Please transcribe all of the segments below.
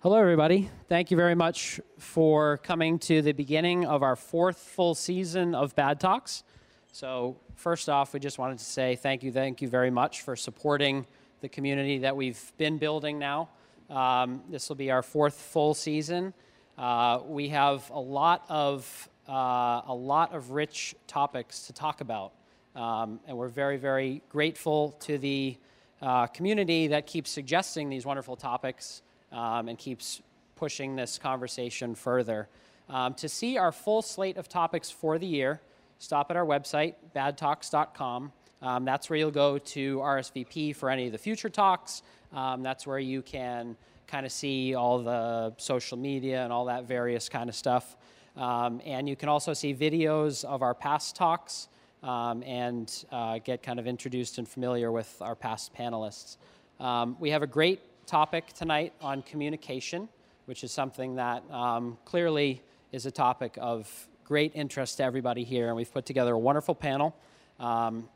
Hello, everybody. Thank you very much for coming to the beginning of our fourth full season of Bad Talks. So, first off, we just wanted to say thank you, thank you very much for supporting the community that we've been building now. Um, this will be our fourth full season. Uh, we have a lot of uh, a lot of rich topics to talk about, um, and we're very, very grateful to the uh, community that keeps suggesting these wonderful topics um, and keeps pushing this conversation further. Um, to see our full slate of topics for the year, stop at our website, badtalks.com. Um, that's where you'll go to RSVP for any of the future talks. Um, that's where you can kind of see all the social media and all that various kind of stuff. Um, and you can also see videos of our past talks um, and uh, get kind of introduced and familiar with our past panelists. Um, we have a great topic tonight on communication, which is something that um, clearly is a topic of great interest to everybody here, and we've put together a wonderful panel. Um,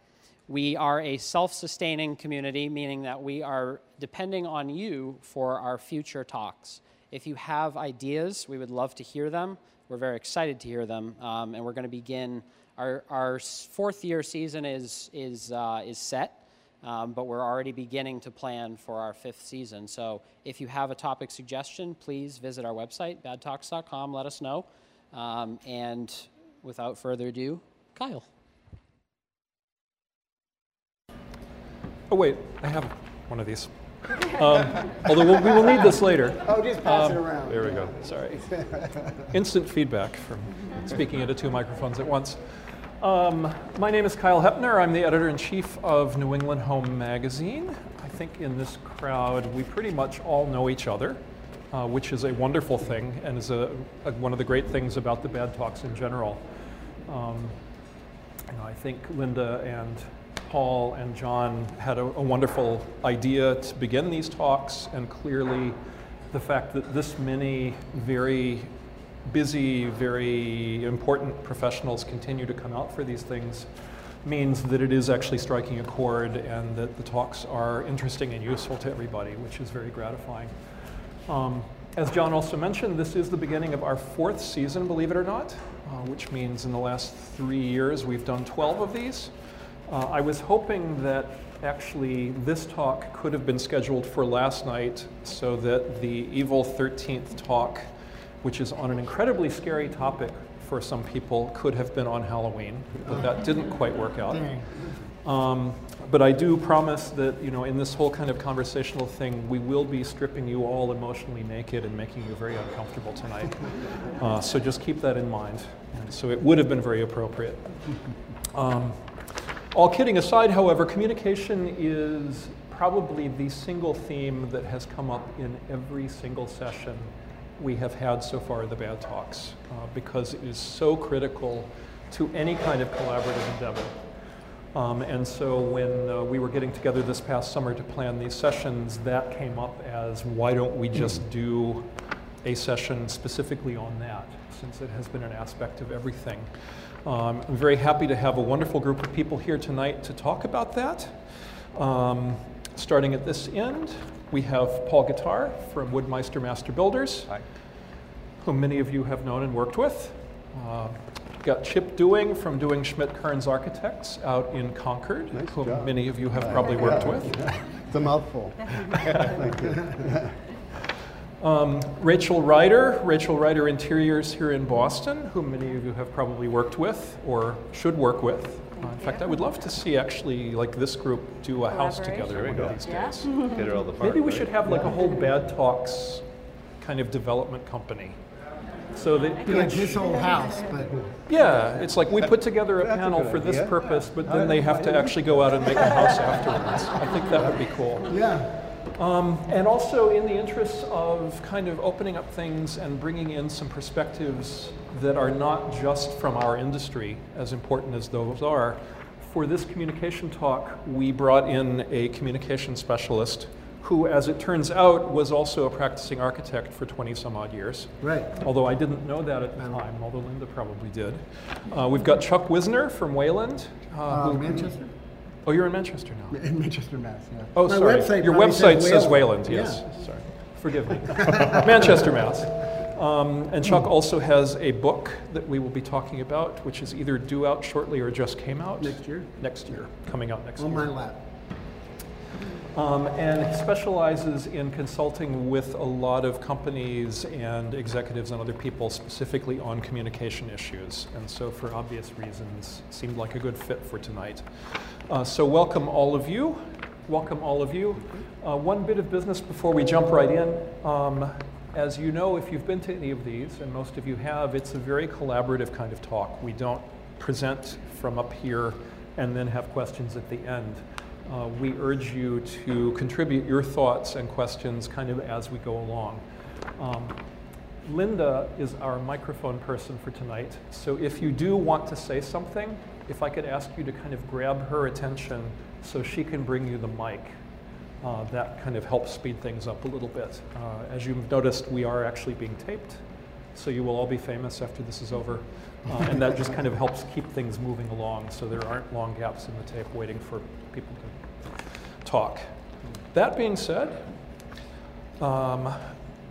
we are a self sustaining community, meaning that we are depending on you for our future talks. If you have ideas, we would love to hear them. We're very excited to hear them, um, and we're going to begin. Our, our fourth year season is, is, uh, is set, um, but we're already beginning to plan for our fifth season. So if you have a topic suggestion, please visit our website, badtalks.com, let us know. Um, and without further ado, Kyle. Oh, wait, I have one of these. Um, although we'll, we will need this later. Oh, just pass Um, it around. There we go, sorry. Instant feedback from speaking into two microphones at once. Um, my name is Kyle Hoepner. I'm the editor in chief of New England Home Magazine. I think in this crowd we pretty much all know each other, uh, which is a wonderful thing and is a, a- one of the great things about the Bad Talks in general. Um, you know, I think Linda and Paul and John had a, a wonderful idea to begin these talks, and clearly the fact that this many very busy, very important professionals continue to come out for these things means that it is actually striking a chord and that the talks are interesting and useful to everybody, which is very gratifying. Um, as John also mentioned, this is the beginning of our fourth season, believe it or not, uh, which means in the last three years we've done 12 of these. Uh, I was hoping that actually this talk could have been scheduled for last night so that the Evil 13th talk, which is on an incredibly scary topic for some people, could have been on Halloween, but that didn't quite work out. Um, but I do promise that, you know, in this whole kind of conversational thing, we will be stripping you all emotionally naked and making you very uncomfortable tonight. Uh, so just keep that in mind. And so it would have been very appropriate. Um, all kidding aside, however, communication is probably the single theme that has come up in every single session we have had so far the Bad Talks uh, because it is so critical to any kind of collaborative endeavor. Um, and so when uh, we were getting together this past summer to plan these sessions, that came up as why don't we just do a session specifically on that, since it has been an aspect of everything. Um, I'm very happy to have a wonderful group of people here tonight to talk about that. Um, starting at this end, we have Paul Guitard from Woodmeister Master Builders, whom many of you have known and worked with. Uh, got Chip Dewing from Dewing Schmid Kearns Architects out in Concord, Nice whom job. many of you have probably worked with. It's a mouthful. Um, Rachel Reider, Rachel Reider Interiors here in Boston, whom many of you have probably worked with or should work with. Uh, in fact, I would love to see actually like this group do a house together one of these Yeah. days. Get it all the Maybe we should have like a whole Bad Talks kind of development company. So that Like this old house, but Yeah, it's like we put together a That's a panel for this idea. purpose, but then they have to actually go out and make a house afterwards. I think that would be cool. yeah. Um, and also, in the interest of kind of opening up things and bringing in some perspectives that are not just from our industry, as important as those are, for this communication talk, we brought in a communication specialist who, as it turns out, was also a practicing architect for 20 some odd years. Right. Although I didn't know that at the time, although Linda probably did. Uh, we've got Chuck Wisner from Wayland. Uh, Uh, Manchester? Oh, you're in Manchester now. In Manchester, Mass. Yeah. Oh, My sorry. website Your website says Wayland. Yes. Yeah. Sorry. forgive me. Manchester, Mass. Um, and Chuck also has a book that we will be talking about, which is either due out shortly or just came out. Next year? Next year, coming out next On year. my lap. Um, and specializes in consulting with a lot of companies and executives and other people specifically on communication issues. And so, for obvious reasons, seemed like a good fit for tonight. Uh, so, welcome all of you. Welcome all of you. Uh, one bit of business before we jump right in. Um, as you know, if you've been to any of these, and most of you have, it's a very collaborative kind of talk. We don't present from up here and then have questions at the end. Uh, we urge you to contribute your thoughts and questions kind of as we go along. Um, Linda is our microphone person for tonight, so if you do want to say something, if I could ask you to kind of grab her attention so she can bring you the mic. Uh, that kind of helps speed things up a little bit. Uh, as you've noticed, we are actually being taped, so you will all be famous after this is over. Uh, and that just kind of helps keep things moving along so there aren't long gaps in the tape waiting for people to talk. That being said, um,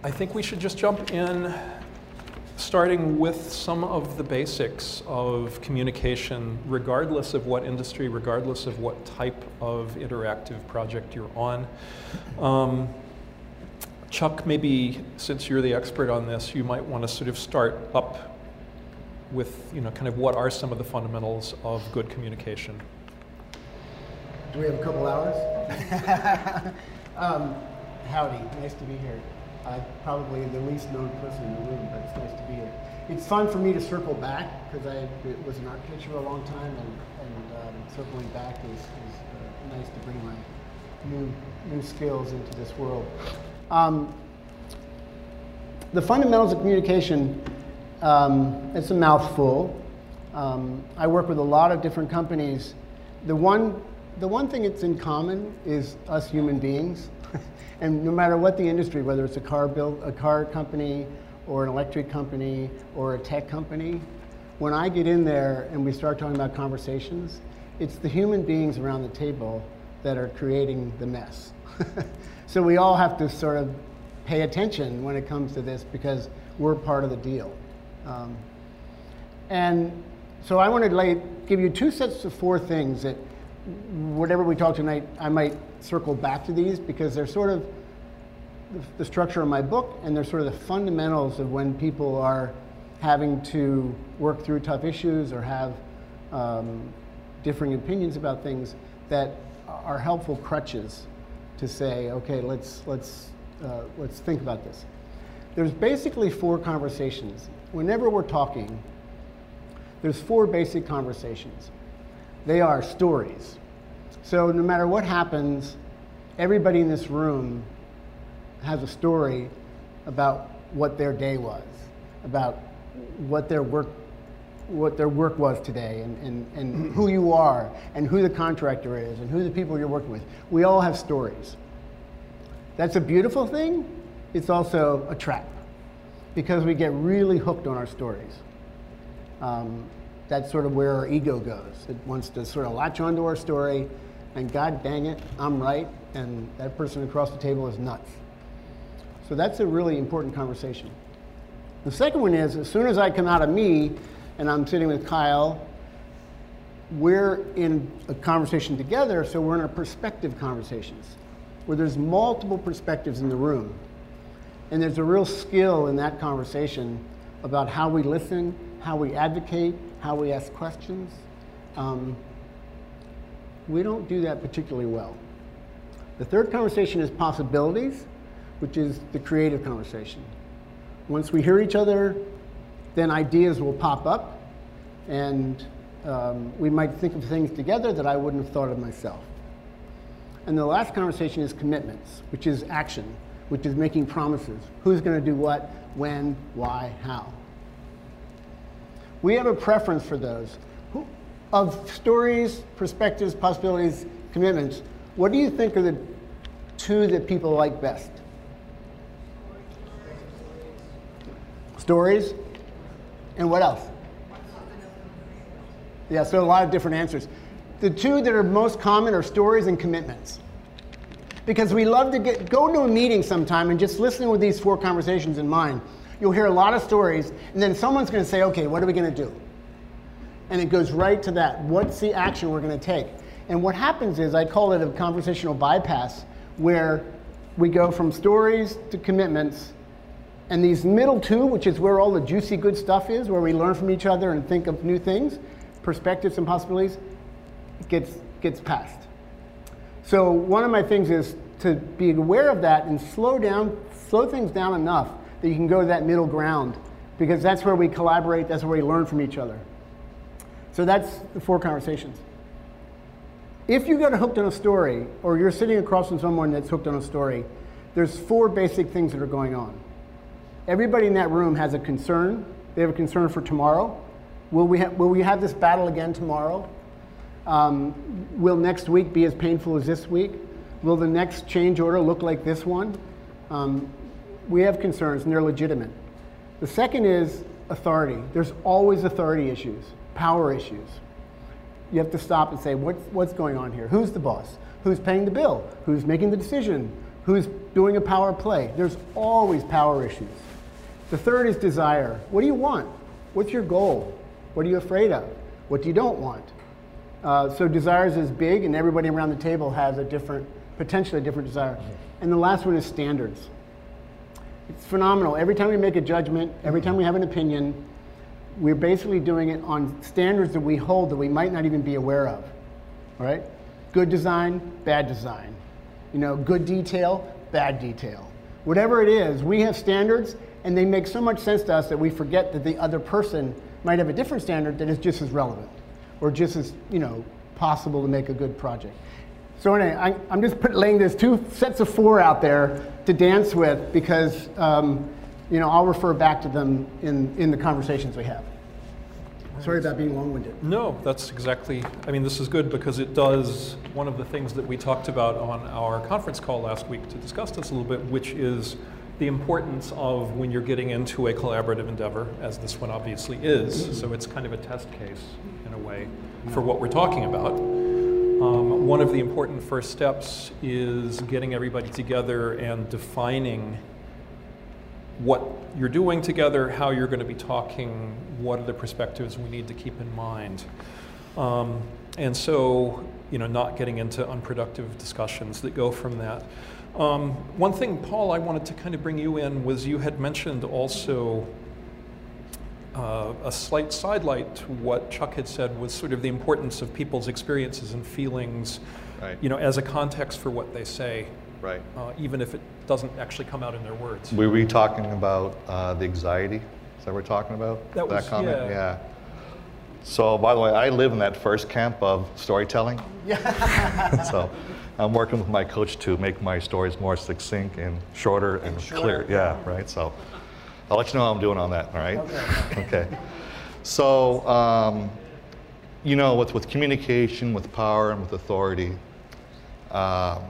I think we should just jump in, starting with some of the basics of communication, regardless of what industry, regardless of what type of interactive project you're on. Um, Chuck, maybe since you're the expert on this, you might want to sort of start up with, you know, kind of what are some of the fundamentals of good communication. Do we have a couple hours? um, howdy, nice to be here. I'm probably the least known person in the room, but it's nice to be here. It's fun for me to circle back because I was an architect for a long time, and, and um, circling back is, is uh, nice to bring my new new skills into this world. Um, the fundamentals of communication, um, it's a mouthful. Um, I work with a lot of different companies. The one, the one thing that's in common is us human beings. and no matter what the industry, whether it's a car build, a car company, or an electric company, or a tech company, when I get in there and we start talking about conversations, it's the human beings around the table that are creating the mess. so we all have to sort of pay attention when it comes to this because we're part of the deal. Um, and so I want to lay, give you two sets of four things that, whatever we talk tonight, I might circle back to these because they're sort of the, structure of my book and they're sort of the fundamentals of when people are having to work through tough issues or have um, differing opinions about things that are helpful crutches to say, okay, let's, let's, uh, let's think about this. There's basically four conversations. Whenever we're talking, there's four basic conversations. They are stories. So no matter what happens, everybody in this room has a story about what their day was, about what their work what their work was today and, and, and who you are and who the contractor is and who the people you're working with. We all have stories. That's a beautiful thing. It's also a trap because we get really hooked on our stories. Um, that's sort of where our ego goes. It wants to sort of latch onto our story and God dang it, I'm right and that person across the table is nuts. So that's a really important conversation. The second one is as soon as I come out of me and I'm sitting with Kyle, we're in a conversation together, so we're in a perspective conversations where there's multiple perspectives in the room. And there's a real skill in that conversation about how we listen, how we advocate, how we ask questions. Um, we don't do that particularly well. The third conversation is possibilities, which is the creative conversation. Once we hear each other, then ideas will pop up, and um, we might think of things together that I wouldn't have thought of myself. And the last conversation is commitments, which is action, which is making promises. Who's going to do what, when, why, how. We have a preference for those. Of stories, perspectives, possibilities, commitments, what do you think are the two that people like best? Stories? And what else? Yeah, so a lot of different answers. The two that are most common are stories and commitments. Because we love to get, go to a meeting sometime and just listen with these four conversations in mind. You'll hear a lot of stories, and then someone's going to say, okay, what are we going to do? And it goes right to that. What's the action we're going to take? And what happens is, I call it a conversational bypass, where we go from stories to commitments and these middle two, which is where all the juicy good stuff is, where we learn from each other and think of new things, perspectives and possibilities, gets, gets passed. So one of my things is to be aware of that and slow down, slow things down enough that you can go to that middle ground because that's where we collaborate, that's where we learn from each other. So that's the four conversations. If you get hooked on a story or you're sitting across from someone that's hooked on a story, there's four basic things that are going on. Everybody in that room has a concern. They have a concern for tomorrow. Will we, will we have this battle again tomorrow? Um, will next week be as painful as this week? Will the next change order look like this one? Um, we have concerns and they're legitimate. The second is authority. There's always authority issues, power issues. You have to stop and say, what's, what's going on here? Who's the boss? Who's paying the bill? Who's making the decision? Who's doing a power play? There's always power issues. The third is desire. What do you want? What's your goal? What are you afraid of? What do you don't want? Uh, so desires is big, and everybody around the table has a different, potentially a different desire. And the last one is standards. It's phenomenal. Every time we make a judgment, every time we have an opinion, we're basically doing it on standards that we hold that we might not even be aware of. Right? Good design, bad design. You know, good detail, bad detail. Whatever it is, we have standards, and they make so much sense to us that we forget that the other person might have a different standard that is just as relevant or just as you know possible to make a good project. So anyway, I, am just put, laying these two sets of four out there to dance with because um, you know I'll refer back to them in, in the conversations we have. Sorry about being long-winded. No, that's exactly, I mean, this is good because it does one of the things that we talked about on our conference call last week to discuss this a little bit, which is the importance of when you're getting into a collaborative endeavor, as this one obviously is. So it's kind of a test case in a way for what we're talking about. Um, one of the important first steps is getting everybody together and defining what you're doing together, how you're going to be talking, what are the perspectives we need to keep in mind. Um, and so, you know, not getting into unproductive discussions that go from that. Um, one thing, Paul, I wanted to kind of bring you in was you had mentioned also uh, a slight sidelight to what Chuck had said was sort of the importance of people's experiences and feelings, Right. you know, as a context for what they say, Right. uh, even if it doesn't actually come out in their words. Were we talking about uh, the anxiety? Is that what we're talking about? That was- comment? yeah. So, by the way, I live in that first camp of storytelling. Yeah. so, I'm working with my coach to make my stories more succinct and shorter and, clear. Yeah, right. So, I'll let you know how I'm doing on that. All right. Okay. okay. So, um, you know, with with communication, with power, and with authority. Um,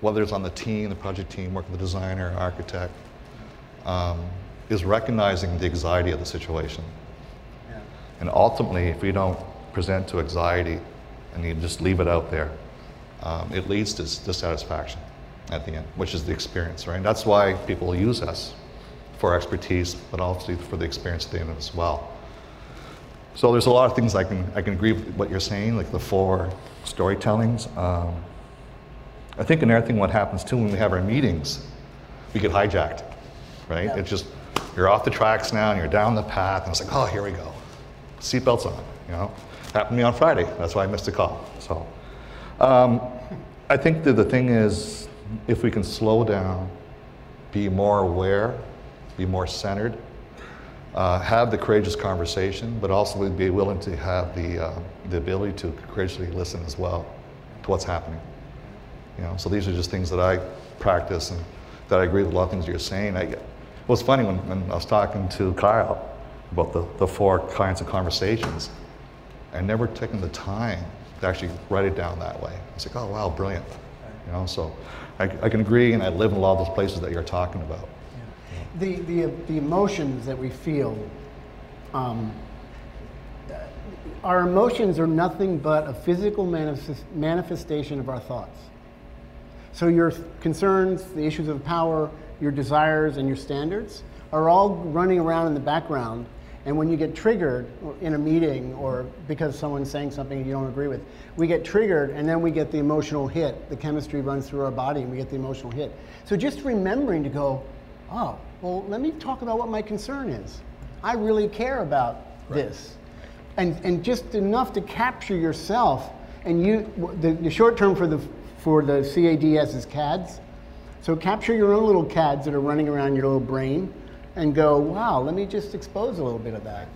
whether it's on the team, the project team, working with the designer, architect, um, is recognizing the anxiety of the situation. And ultimately, if we don't present to anxiety and you just leave it out there, um, it leads to dissatisfaction at the end, which is the experience, right? That's why people use us for expertise, but also for the experience at the end as well. So there's a lot of things I can I can agree with what you're saying, like the four storytellings. Um, I think another thing what happens too when we have our meetings, we get hijacked, right? Yeah. It's just you're off the tracks now and you're down the path, and it's like, oh, here we go, seatbelts on. You know, happened to me on Friday. That's why I missed a call. So, um, I think that the thing is, if we can slow down, be more aware, be more centered, uh, have the courageous conversation, but also be willing to have the uh, the ability to courageously listen as well to what's happening. You know, so these are just things that I practice and that I agree with a lot of things you're saying. I, it was funny when, when I was talking to Kyle about the, the four kinds of conversations. I never taken the time to actually write it down that way. It's like, oh wow, brilliant. You know, so I, I can agree, and I live in a lot of those places that you're talking about. The, the, the emotions that we feel, um, our emotions are nothing but a physical manifest, manifestation of our thoughts. So your concerns, the issues of power, your desires, and your standards are all running around in the background. And when you get triggered in a meeting or because someone's saying something you don't agree with, we get triggered and then we get the emotional hit. The chemistry runs through our body and we get the emotional hit. So just remembering to go, oh, well, let me talk about what my concern is. I really care about this. And, and just enough to capture yourself. And you, the, the short term for the, for the CADS is CADS. So capture your own little CADs that are running around your little brain and go, wow, let me just expose a little bit of that.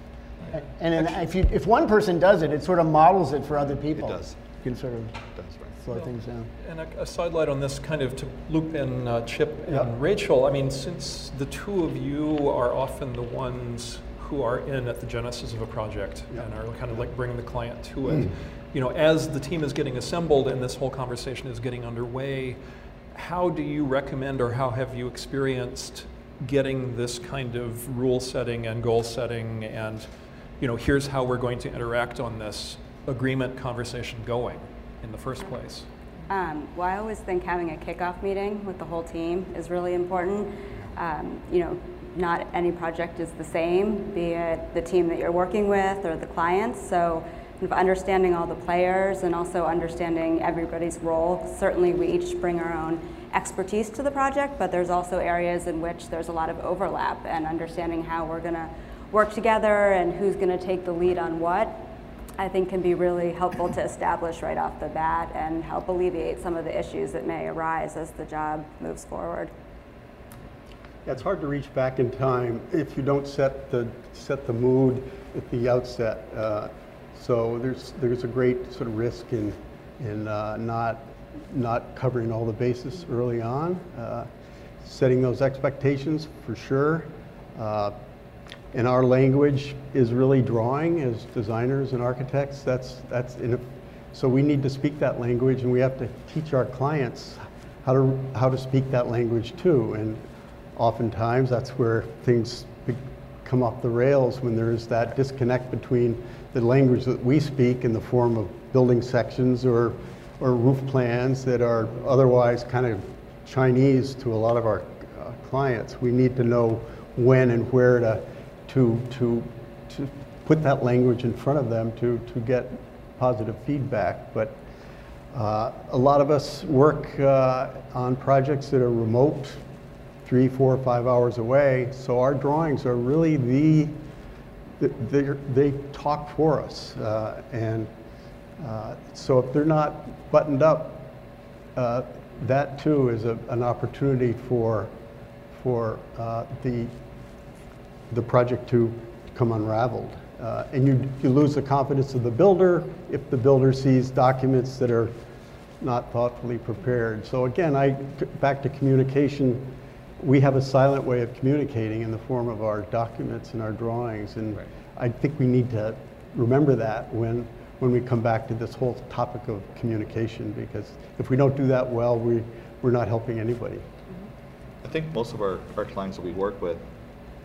And then if, you, if one person does it, it sort of models it for other people. It does. You can sort of That's right. slow things down. And a, a sidelight on this, kind of to loop in uh, Chip and Yep. Rachel. I mean, since the two of you are often the ones who are in at the genesis of a project and are kind of like bringing the client to it, you know, as the team is getting assembled and this whole conversation is getting underway, how do you recommend or how have you experienced getting this kind of rule setting and goal setting and, you know, here's how we're going to interact on this agreement conversation going in the first place? Um, well, I always think having a kickoff meeting with the whole team is really important. Um, you know, not any project is the same, be it the team that you're working with or the clients. So, of understanding all the players and also understanding everybody's role. Certainly, we each bring our own expertise to the project, but there's also areas in which there's a lot of overlap and understanding how we're going to work together and who's going to take the lead on what. I think can be really helpful to establish right off the bat and help alleviate some of the issues that may arise as the job moves forward. Yeah, it's hard to reach back in time if you don't set the, set the mood at the outset. Uh, So there's, there's a great sort of risk in, in uh, not, not covering all the bases early on. Uh, Setting those expectations for sure. Uh, And our language is really drawing as designers and architects. That's, that's a, so we need to speak that language and we have to teach our clients how to, how to speak that language too. And oftentimes that's where things come off the rails when there is that disconnect between the language that we speak in the form of building sections or, or roof plans that are otherwise kind of Chinese to a lot of our uh, clients. We need to know when and where to, to, to, to put that language in front of them to, to get positive feedback. But uh, A lot of us work uh, on projects that are remote, three, four, five hours away, so our drawings are really the, they talk for us. Uh, And uh, so if they're not buttoned up, uh, that too is a- an opportunity for, for uh, the, the project to come unraveled. Uh, And you, you lose the confidence of the builder if the builder sees documents that are not thoughtfully prepared. So again, I, back to communication, we have a silent way of communicating in the form of our documents and our drawings. And Right. I think we need to remember that when, when we come back to this whole topic of communication, because if we don't do that well, we, we're not helping anybody. Mm-hmm. I think most of our, our clients that we work with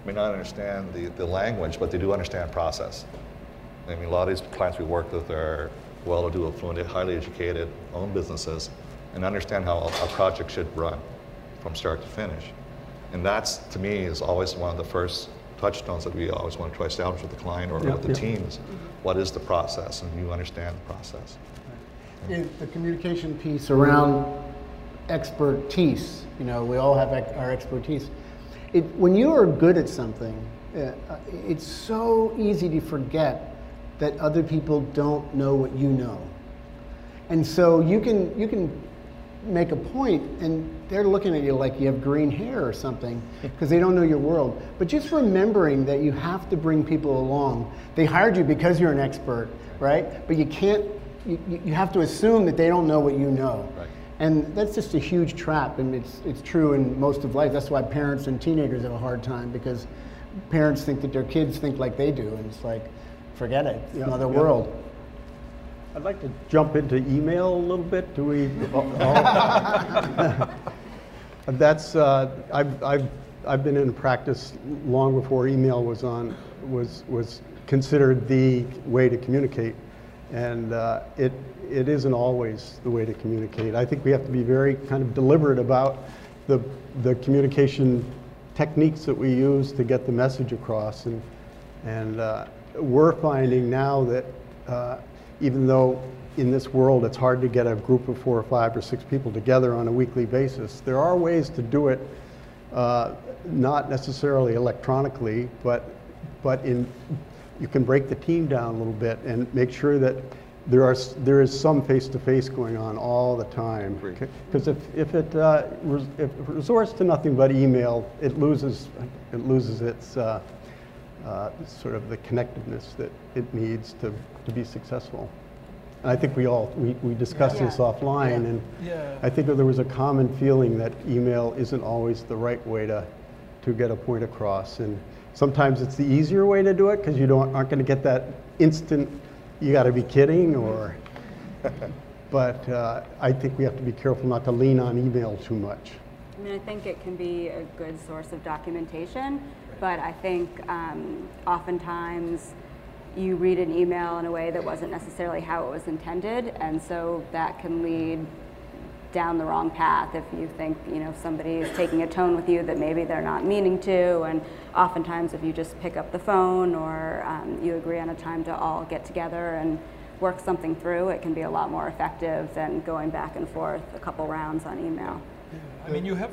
may not understand the, the language, but they do understand process. I mean, a lot of these clients we work with are well-to-do, affluent, highly educated, own businesses, and understand how a, a project should run from start to finish. And that's, to me, is always one of the first touchstones that we always want to try to establish with the client or Yeah, with the yeah. teams. What is the process, and you understand the process. Yeah, the communication piece around expertise, you know, we all have ex- our expertise. It, when you are good at something, uh, it's so easy to forget that other people don't know what you know. And so you can, you can make a point and they're looking at you like you have green hair or something because they don't know your world. But just remembering that you have to bring people along. They hired you because you're an expert, right? But you can't, you, you have to assume that they don't know what you know. Right. And that's just a huge trap, and it's, it's true in most of life. That's why parents and teenagers have a hard time because parents think that their kids think like they do, and it's like, forget it, it's another yeah. world. I'd like to jump into email a little bit. Do we? That's, uh, I've, I've, I've been in practice long before email was on, was, was considered the way to communicate. And uh, it, it isn't always the way to communicate. I think we have to be very kind of deliberate about the, the communication techniques that we use to get the message across. And, and uh, we're finding now that uh, even though in this world it's hard to get a group of four or five or six people together on a weekly basis, there are ways to do it uh, not necessarily electronically, but, but in, you can break the team down a little bit and make sure that there, are, there is some face-to-face going on all the time. Because if, if, it, uh, res- if it resorts to nothing but email, it loses, it loses its uh, uh, sort of the connectiveness that it needs to, to be successful. And I think we all, we, we discussed this Yeah. offline, and Yeah. I think that there was a common feeling that email isn't always the right way to, to get a point across. And sometimes it's the easier way to do it because you don't, aren't going to get that instant, you got to be kidding, or. but uh, I think we have to be careful not to lean on email too much. I mean, I think it can be a good source of documentation, but I think um, oftentimes you read an email in a way that wasn't necessarily how it was intended, and so that can lead down the wrong path if you think you know somebody is taking a tone with you that maybe they're not meaning to and oftentimes if you just pick up the phone or um, you agree on a time to all get together and work something through it can be a lot more effective than going back and forth a couple rounds on email. I mean, you have,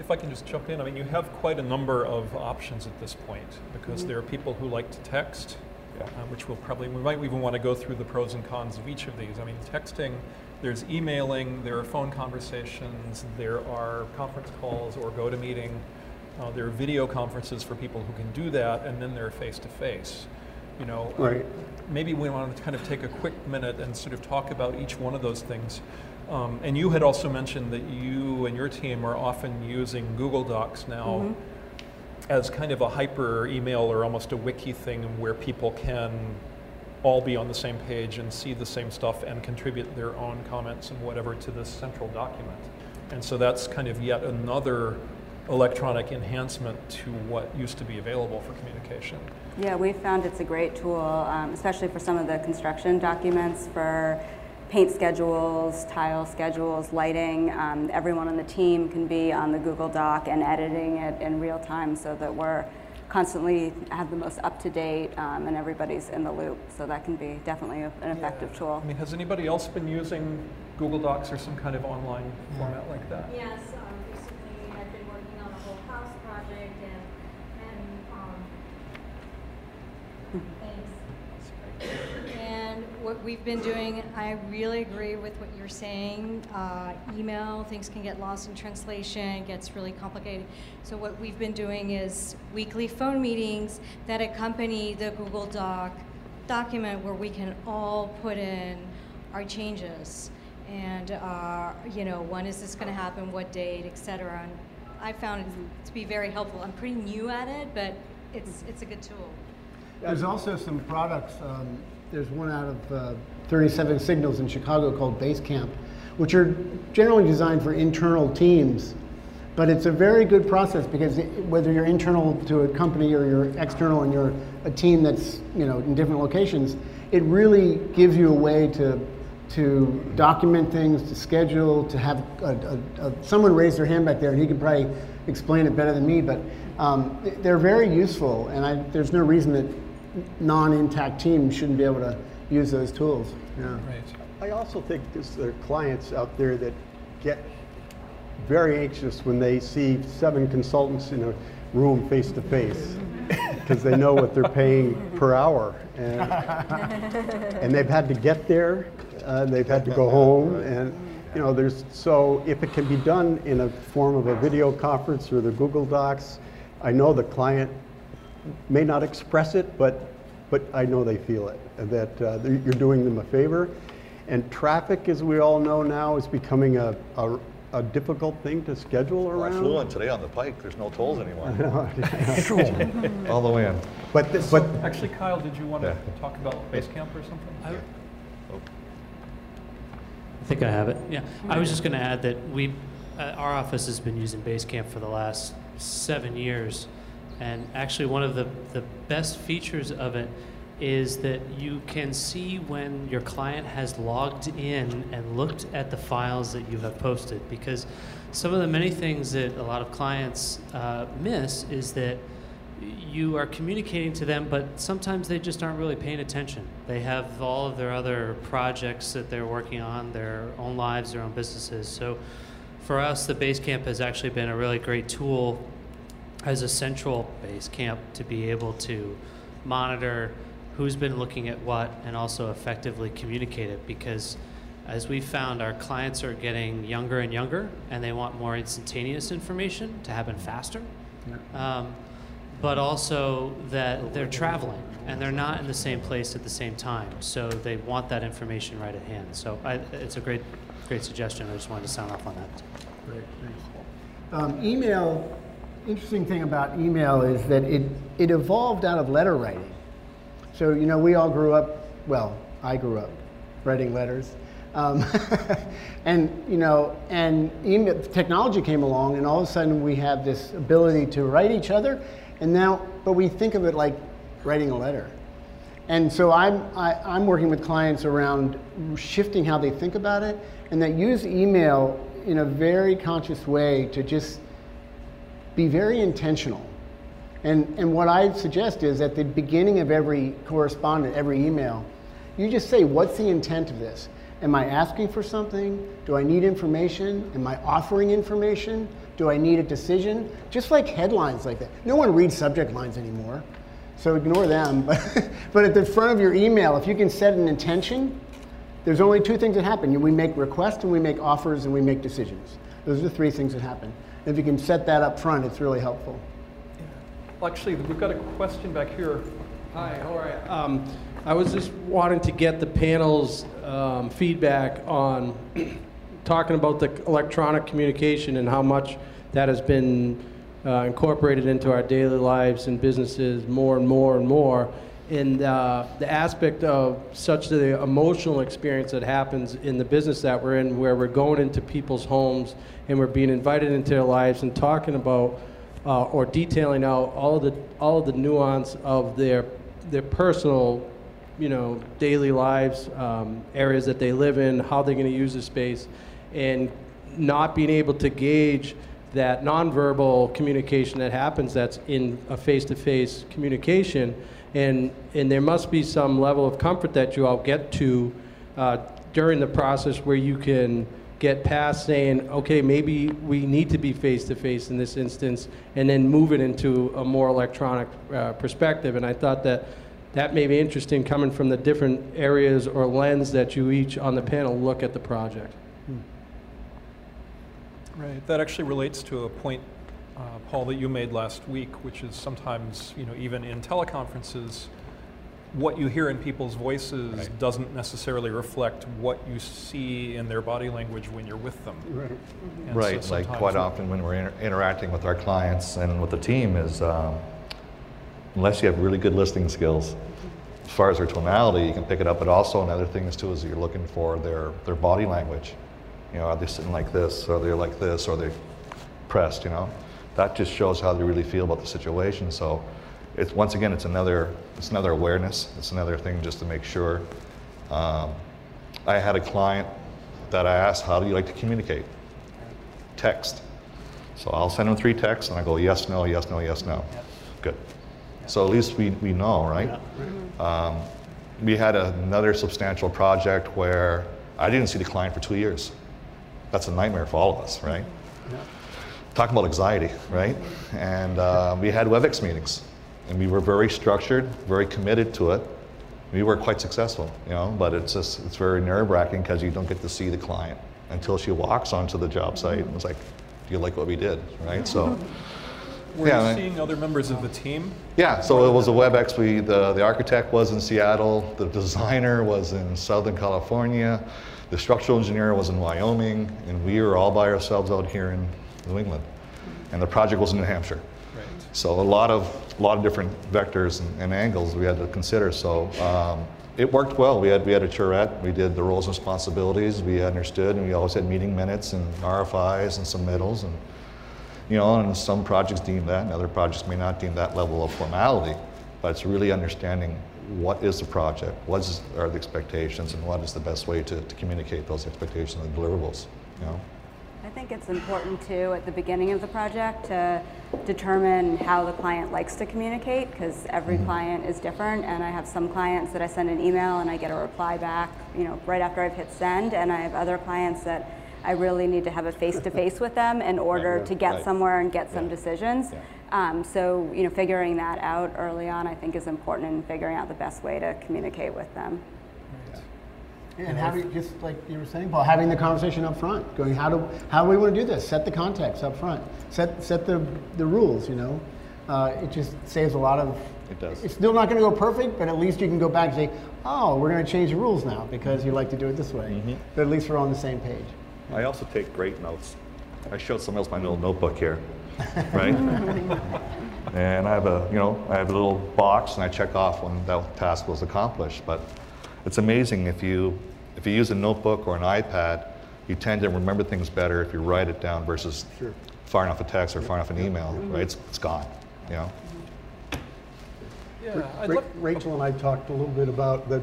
if I can just jump in, I mean, you have quite a number of options at this point because there are people who like to text, uh, which we'll probably, we might even want to go through the pros and cons of each of these. I mean, texting, there's emailing, there are phone conversations, there are conference calls or GoToMeeting, uh, there are video conferences for people who can do that, and then there are face to face. You know, Right. maybe we want to kind of take a quick minute and sort of talk about each one of those things. Um, and you had also mentioned that you and your team are often using Google Docs now as kind of a hyper email or almost a wiki thing where people can all be on the same page and see the same stuff and contribute their own comments and whatever to this central document. And so that's kind of yet another electronic enhancement to what used to be available for communication. Yeah, we found it's a great tool, um, especially for some of the construction documents for paint schedules, tile schedules, lighting. Um, everyone on the team can be on the Google Doc and editing it in real time so that we're constantly have the most up to date um, and everybody's in the loop. So that can be definitely a- an effective tool. I mean, has anybody else been using Google Docs or some kind of online format like that? Yes, um, recently I've been working on a whole house project and, and, um, thanks. And what we've been doing, I really agree with what you're saying. Uh, email, things can get lost in translation, gets really complicated. So what we've been doing is weekly phone meetings that accompany the Google Doc document where we can all put in our changes. And, uh, you know, when is this gonna happen, what date, et cetera. And I found it to be very helpful. I'm pretty new at it, but it's, it's a good tool. There's also some products, um, there's one out of uh, 37 Signals in Chicago called Basecamp, which are generally designed for internal teams. But it's a very good process because it, whether you're internal to a company or you're external and you're a team that's you know in different locations, it really gives you a way to to document things, to schedule, to have a, a, a, someone raise their hand back there, and he could probably explain it better than me. But um, they're very useful, and I, there's no reason that non-intact teams shouldn't be able to use those tools. Yeah. Right. I also think there's there are clients out there that get very anxious when they see seven consultants in a room face to face because they know what they're paying per hour. And, and they've had to get there, uh, they've had to go home, and you know, there's so if it can be done in a form of a video conference or the Google Docs, I know the client may not express it, but, but I know they feel it, and that uh, you're doing them a favor. And traffic, as we all know now, is becoming a, a, a difficult thing to schedule Well, I around. flew in today on the pike. There's no tolls anymore. All the way in. But, th- but Actually, Kyle, did you want to Yeah. talk about Basecamp or something? I think I have it. Yeah. I was just going to add that we, uh, our office has been using Basecamp for the last seven years. And actually, one of the, the best features of it is that you can see when your client has logged in and looked at the files that you have posted because some of the many things that a lot of clients uh, miss is that you are communicating to them, but sometimes they just aren't really paying attention. They have all of their other projects that they're working on, their own lives, their own businesses. So for us, the Basecamp has actually been a really great tool as a central base camp to be able to monitor who's been looking at what and also effectively communicate it. Because as we found our clients are getting younger and younger and they want more instantaneous information to happen faster. Um, but also that they're traveling and they're not in the same place at the same time. So they want that information right at hand. So I, it's a great great suggestion. I just wanted to sign off on that. Great, thanks. Um, email, interesting thing about email is that it, it evolved out of letter writing. So, you know, we all grew up, well, I grew up writing letters. Um, and, you know, and email, technology came along and all of a sudden we have this ability to write each other. And now, but we think of it like writing a letter. And so I'm, I, am i am working with clients around shifting how they think about it and that use email in a very conscious way to just be very intentional. And, and what I suggest is at the beginning of every correspondence, every email, you just say, what's the intent of this? Am I asking for something? Do I need information? Am I offering information? Do I need a decision? Just like headlines like that. No one reads subject lines anymore, so ignore them. But, but at the front of your email, if you can set an intention, there's only two things that happen. We make requests and we make offers and we make decisions. Those are the three things that happen. And if you can set that up front, it's really helpful. Well, actually, we've got a question back here. Hi, how are you? Um, I was just wanting to get the panel's um, feedback on talking about the electronic communication and how much that has been uh, incorporated into our daily lives and businesses more and more and more in uh, the aspect of such the emotional experience that happens in the business that we're in, where we're going into people's homes and we're being invited into their lives and talking about uh, or detailing out all the all the nuance of their their personal, you know, daily lives, um, areas that they live in, how they're going to use the space, and not being able to gauge that nonverbal communication that happens that's in a face-to-face communication. And, and there must be some level of comfort that you all get to uh, during the process where you can get past saying, okay, maybe we need to be face to face in this instance, and then move it into a more electronic uh, perspective. And I thought that that may be interesting coming from the different areas or lens that you each on the panel look at the project. Right. That actually relates to a point uh, Paul, that you made last week, which is sometimes, you know, even in teleconferences, what you hear in people's voices right. doesn't necessarily reflect what you see in their body language when you're with them. Right. And right. So like quite often when we're inter interacting with our clients and with the team is, um, unless you have really good listening skills, as far as their tonality, you can pick it up. But also another thing is too is you're looking for their their body language. You know, are they sitting like this? Or are they like this? Or are they pressed? You know that just shows how they really feel about the situation. So it's once again, it's another it's another awareness. It's another thing just to make sure. Um, I had a client that I asked, "How do you like to communicate?" Text. So I'll send them three texts, and I go, "Yes, no, yes, no, yes, no." Yep. Good. Yep. So at least we, we know, right? Um, we had another substantial project where I didn't see the client for two years. That's a nightmare for all of us, right? talking about anxiety, right? And uh, we had WebEx meetings, and we were very structured, very committed to it. We were quite successful, you know, but it's just it's very nerve-wracking because you don't get to see the client until she walks onto the job site and it's like, do you like what we did, right? So. Were yeah, you seeing other members of the team? Yeah, so it was a WebEx. We, the, the architect was in Seattle, the designer was in Southern California, the structural engineer was in Wyoming, and we were all by ourselves out here in New England. And the project was in New Hampshire. Right. So a lot of, a lot of different vectors and, and angles we had to consider. So um, it worked well. We had, we had a charrette. We did the roles and responsibilities. We understood, and we always had meeting minutes and RFIs and submittals. And, you know, and some projects deem that, and other projects may not deem that level of formality. But it's really understanding what is the project, what is, are the expectations, and what is the best way to, to communicate those expectations and deliverables. You know? I think it's important too at the beginning of the project to determine how the client likes to communicate because every client is different and I have some clients that I send an email and I get a reply back, you know, right after I've hit send and I have other clients that I really need to have a face-to-face with them in order to get Right. somewhere and get some decisions. Yeah. Um, so, you know, figuring that out early on I think is important in figuring out the best way to communicate with them. And having, just like you were saying, Paul, having the conversation up front, going, how do, how do we want to do this? Set the context up front. Set, set the, the rules, you know? Uh, it just saves a lot of. It does. It's still not going to go perfect, but at least you can go back and say, oh, we're going to change the rules now because you like to do it this way. Mm-hmm. But at least we're on the same page. I also take great notes. I showed someone else my little notebook here, right? and I have a, you know, I have a little box and I check off when that task was accomplished. But it's amazing if you, if you use a notebook or an iPad, you tend to remember things better if you write it down versus firing off a text or firing off an email, right? It's, it's gone, you know? Yeah, I'd Ra- Rachel and I talked a little bit about the,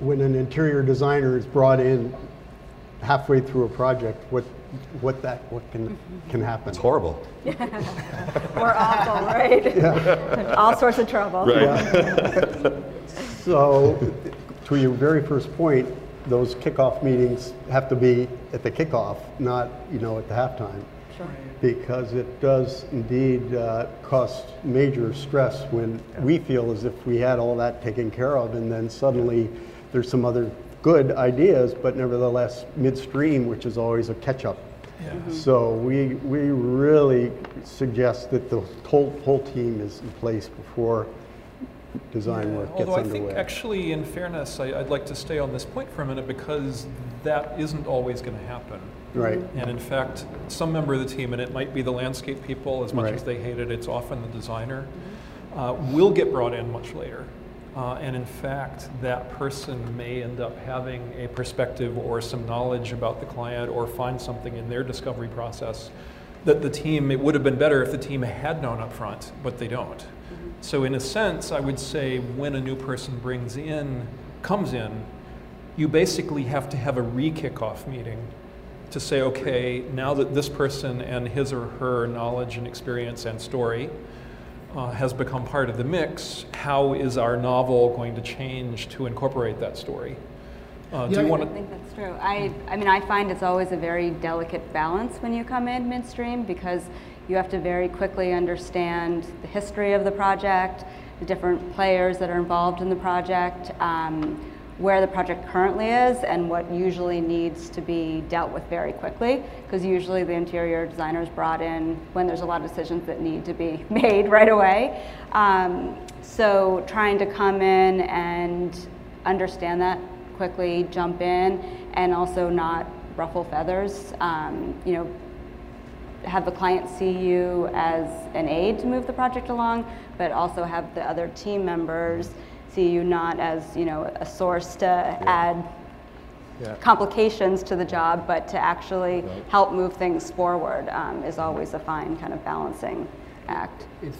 when an interior designer is brought in halfway through a project, what, what that, what can, can happen. It's horrible. Or awful, right? Yeah. All sorts of trouble. Right. So, to your very first point, those kickoff meetings have to be at the kickoff, not, you know, at the halftime. Sure. Because it does indeed uh, cause major stress when we feel as if we had all that taken care of, and then suddenly there's some other good ideas, but nevertheless midstream, which is always a catch-up. So we, we really suggest that the whole, whole team is in place before design work gets although I underway. think actually, in fairness, I, I'd like to stay on this point for a minute because that isn't always going to happen. Right. And in fact, some member of the team, and it might be the landscape people, as much Right. as they hate it, it's often the designer, uh, will get brought in much later. Uh, and in fact, that person may end up having a perspective or some knowledge about the client or find something in their discovery process that the team, it would have been better if the team had known up front, but they don't. So, in a sense, I would say when a new person brings in, comes in, you basically have to have a re kickoff meeting to say, okay, now that this person and his or her knowledge and experience and story uh, has become part of the mix, how is our novel going to change to incorporate that story? Uh, do you I want I think that's true. I, I mean, I find it's always a very delicate balance when you come in midstream because you have to very quickly understand the history of the project, the different players that are involved in the project, um, where the project currently is, and what usually needs to be dealt with very quickly. Because usually the interior designer is brought in when there's a lot of decisions that need to be made right away. Um, so trying to come in and understand that quickly, jump in, and also not ruffle feathers. Um, you know, have the client see you as an aid to move the project along, but also have the other team members see you not as you know a source to add Yeah. complications to the job, but to actually help move things forward um, is always a fine kind of balancing act. It's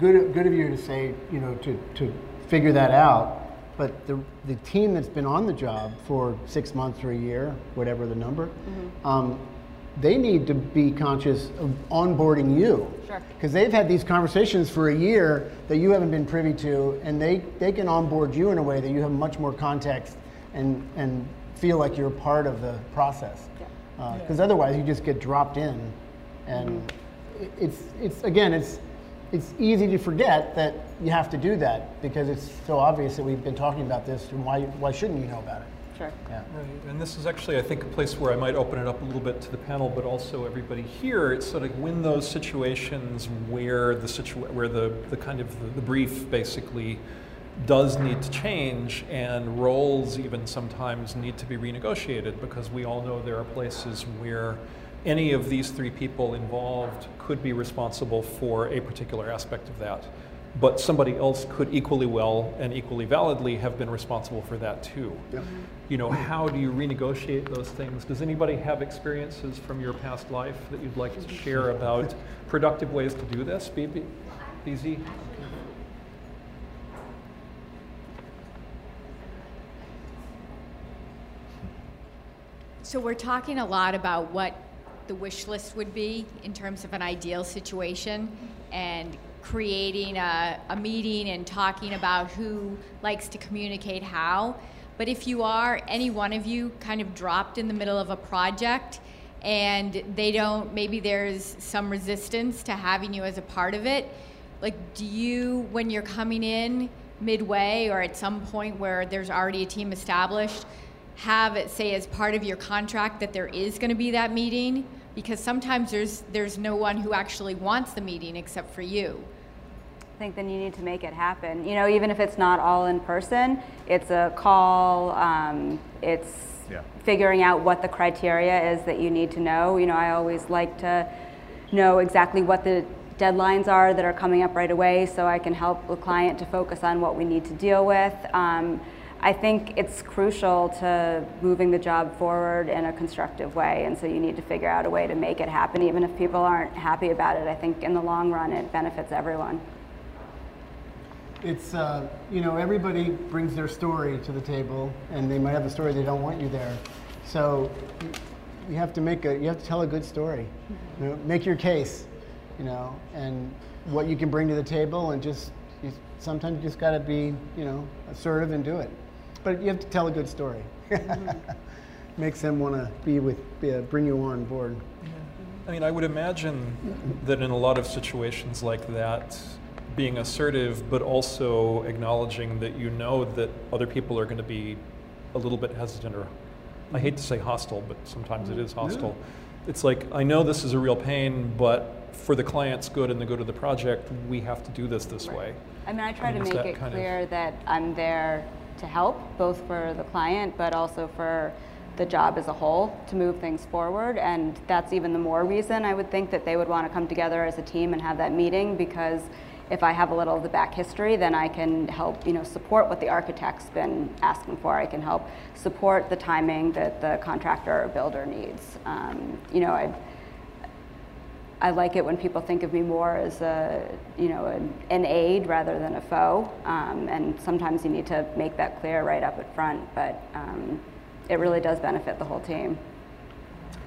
good, good of you to say, you know, to, to figure that out. But the, the team that's been on the job for six months or a year, whatever the number, um, they need to be conscious of onboarding you. Sure. Because they've had these conversations for a year that you haven't been privy to, and they, they can onboard you in a way that you have much more context and, and feel like you're part of the process. Because uh, otherwise, you just get dropped in, and mm-hmm. it- it's, it's again, it's, it's easy to forget that you have to do that because it's so obvious that we've been talking about this, and why, why shouldn't you know about it? Sure. Yeah. Right, and this is actually, I think, a place where I might open it up a little bit to the panel, but also everybody here. It's sort of when those situations where the situ- where the, the kind of the, the brief basically does need to change, and roles even sometimes need to be renegotiated because we all know there are places where any of these three people involved could be responsible for a particular aspect of that but somebody else could equally well and equally validly have been responsible for that too. You know, how do you renegotiate those things? Does anybody have experiences from your past life that you'd like to share about productive ways to do this? Be, be. So we're talking a lot about what the wish list would be in terms of an ideal situation and creating a, a meeting and talking about who likes to communicate how. But if you are, any one of you kind of dropped in the middle of a project and they don't, maybe there's some resistance to having you as a part of it, like do you, when you're coming in midway or at some point where there's already a team established, have it say as part of your contract that there is going to be that meeting? Because sometimes there's, there's no one who actually wants the meeting except for you. I think then you need to make it happen. You know, even if it's not all in person, it's a call, um, it's Yeah. figuring out what the criteria is that you need to know. You know, I always like to know exactly what the deadlines are that are coming up right away so I can help the client to focus on what we need to deal with. Um, I think it's crucial to moving the job forward in a constructive way, and so you need to figure out a way to make it happen, even if people aren't happy about it. I think in the long run, it benefits everyone. It's, uh, you know, everybody brings their story to the table, and they might have a story they don't want you there. So you have to make a, you have to tell a good story. You know, make your case, you know, and what you can bring to the table, and just you, sometimes you just got to be, you know, assertive and do it. But you have to tell a good story. Makes them want to be with, uh, bring you on board. I mean, I would imagine that in a lot of situations like that, being assertive, but also acknowledging that you know that other people are going to be a little bit hesitant or, I hate to say hostile, but sometimes it is mm-hmm. hostile. It's like, I know this is a real pain, but for the client's good and the good of the project, we have to do this this way. I mean, I try to And it's make it kind of- clear that I'm there to help, both for the client, but also for the job as a whole to move things forward. And that's even the more reason I would think that they would want to come together as a team and have that meeting because if I have a little of the back history, then I can help, you know, support what the architect's been asking for. I can help support the timing that the contractor or builder needs. Um, you know, I, I like it when people think of me more as a, you know, an, an aid rather than a foe. Um, and sometimes you need to make that clear right up at front, but um, it really does benefit the whole team.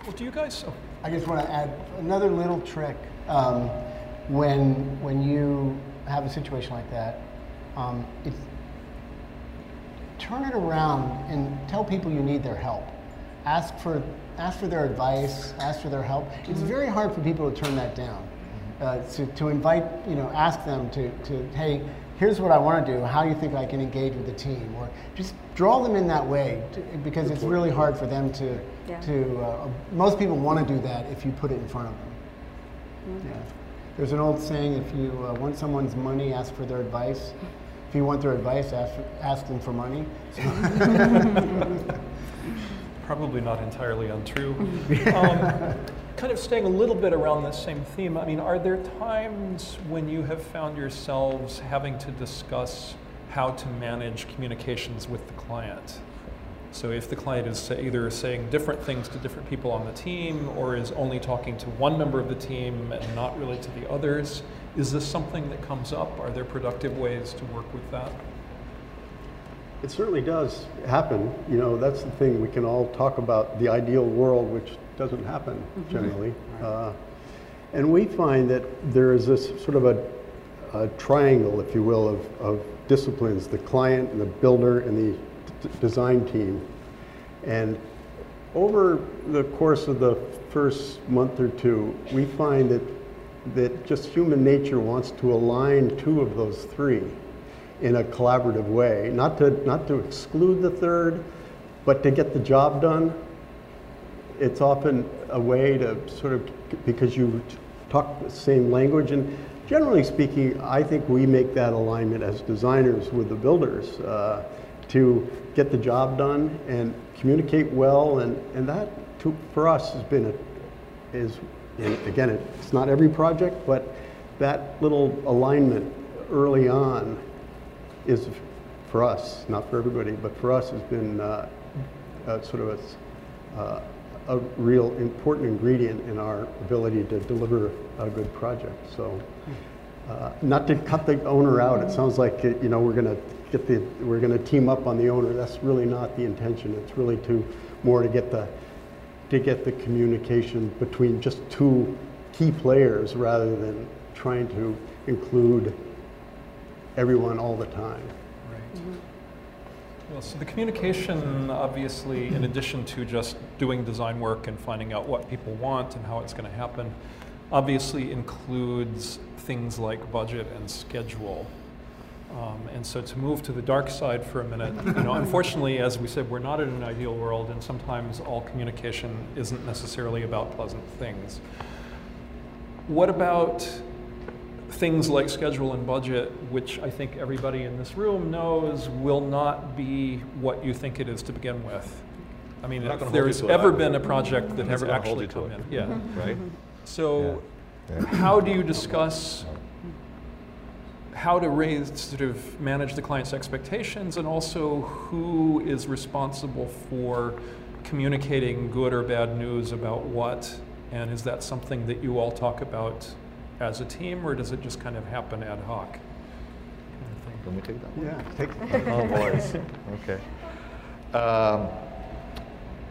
Well, do you guys, oh, I just want to add another little trick. Um, when when you have a situation like that, um, it's, turn it around and tell people you need their help. Ask for ask for their advice. Ask for their help. It's very hard for people to turn that down. Uh, to, to invite, you know, ask them to, to hey, here's what I want to do. How do you think I can engage with the team? Or just draw them in that way to, because it's really hard for them to Yeah. to. Uh, most people want to do that if you put it in front of them. Yeah. There's an old saying: if you uh, want someone's money, ask for their advice. If you want their advice, ask, ask them for money. probably not entirely untrue. um, kind of staying a little bit around this same theme, I mean, are there times when you have found yourselves having to discuss how to manage communications with the client? So if the client is either saying different things to different people on the team or is only talking to one member of the team and not really to the others, is this something that comes up? Are there productive ways to work with that? It certainly does happen. You know, that's the thing. We can all talk about the ideal world, which doesn't happen generally. Uh, and we find that there is this sort of a, a triangle, if you will, of, of disciplines the client, and the builder, and the d- design team. And over the course of the first month or two, we find that, that just human nature wants to align two of those three in a collaborative way, not to, not to exclude the third, but to get the job done. It's often a way to sort of, because you talk the same language, and generally speaking, I think we make that alignment as designers with the builders uh, to get the job done and communicate well, and, and that to, for us has been a, is, and again, it's not every project, but that little alignment early on is for us, not for everybody, but for us has been uh, sort of a, uh, a real important ingredient in our ability to deliver a good project. So, uh, not to cut the owner out. It sounds like you know we're going to get the we're going to team up on the owner. That's really not the intention. It's really to more to get the to get the communication between just two key players rather than trying to include everyone all the time. Right. Mm-hmm. Well, so the communication, obviously, in addition to just doing design work and finding out what people want and how it's going to happen, obviously includes things like budget and schedule. Um, and so to move to the dark side for a minute, you know, unfortunately, as we said, we're not in an ideal world, and sometimes all communication isn't necessarily about pleasant things. What about things like schedule and budget, which I think everybody in this room knows will not be what you think it is to begin with? I mean, They're if gonna hold you there's ever been a project that has Never actually you come in, yeah. Right? So, Yeah. how do you discuss how to raise, sort of manage the client's expectations, and also who is responsible for communicating good or bad news about what? And is that something that you all talk about as a team, or does it just kind of happen ad hoc? Let me take that one. Yeah, take, Oh, boys. Okay. Um,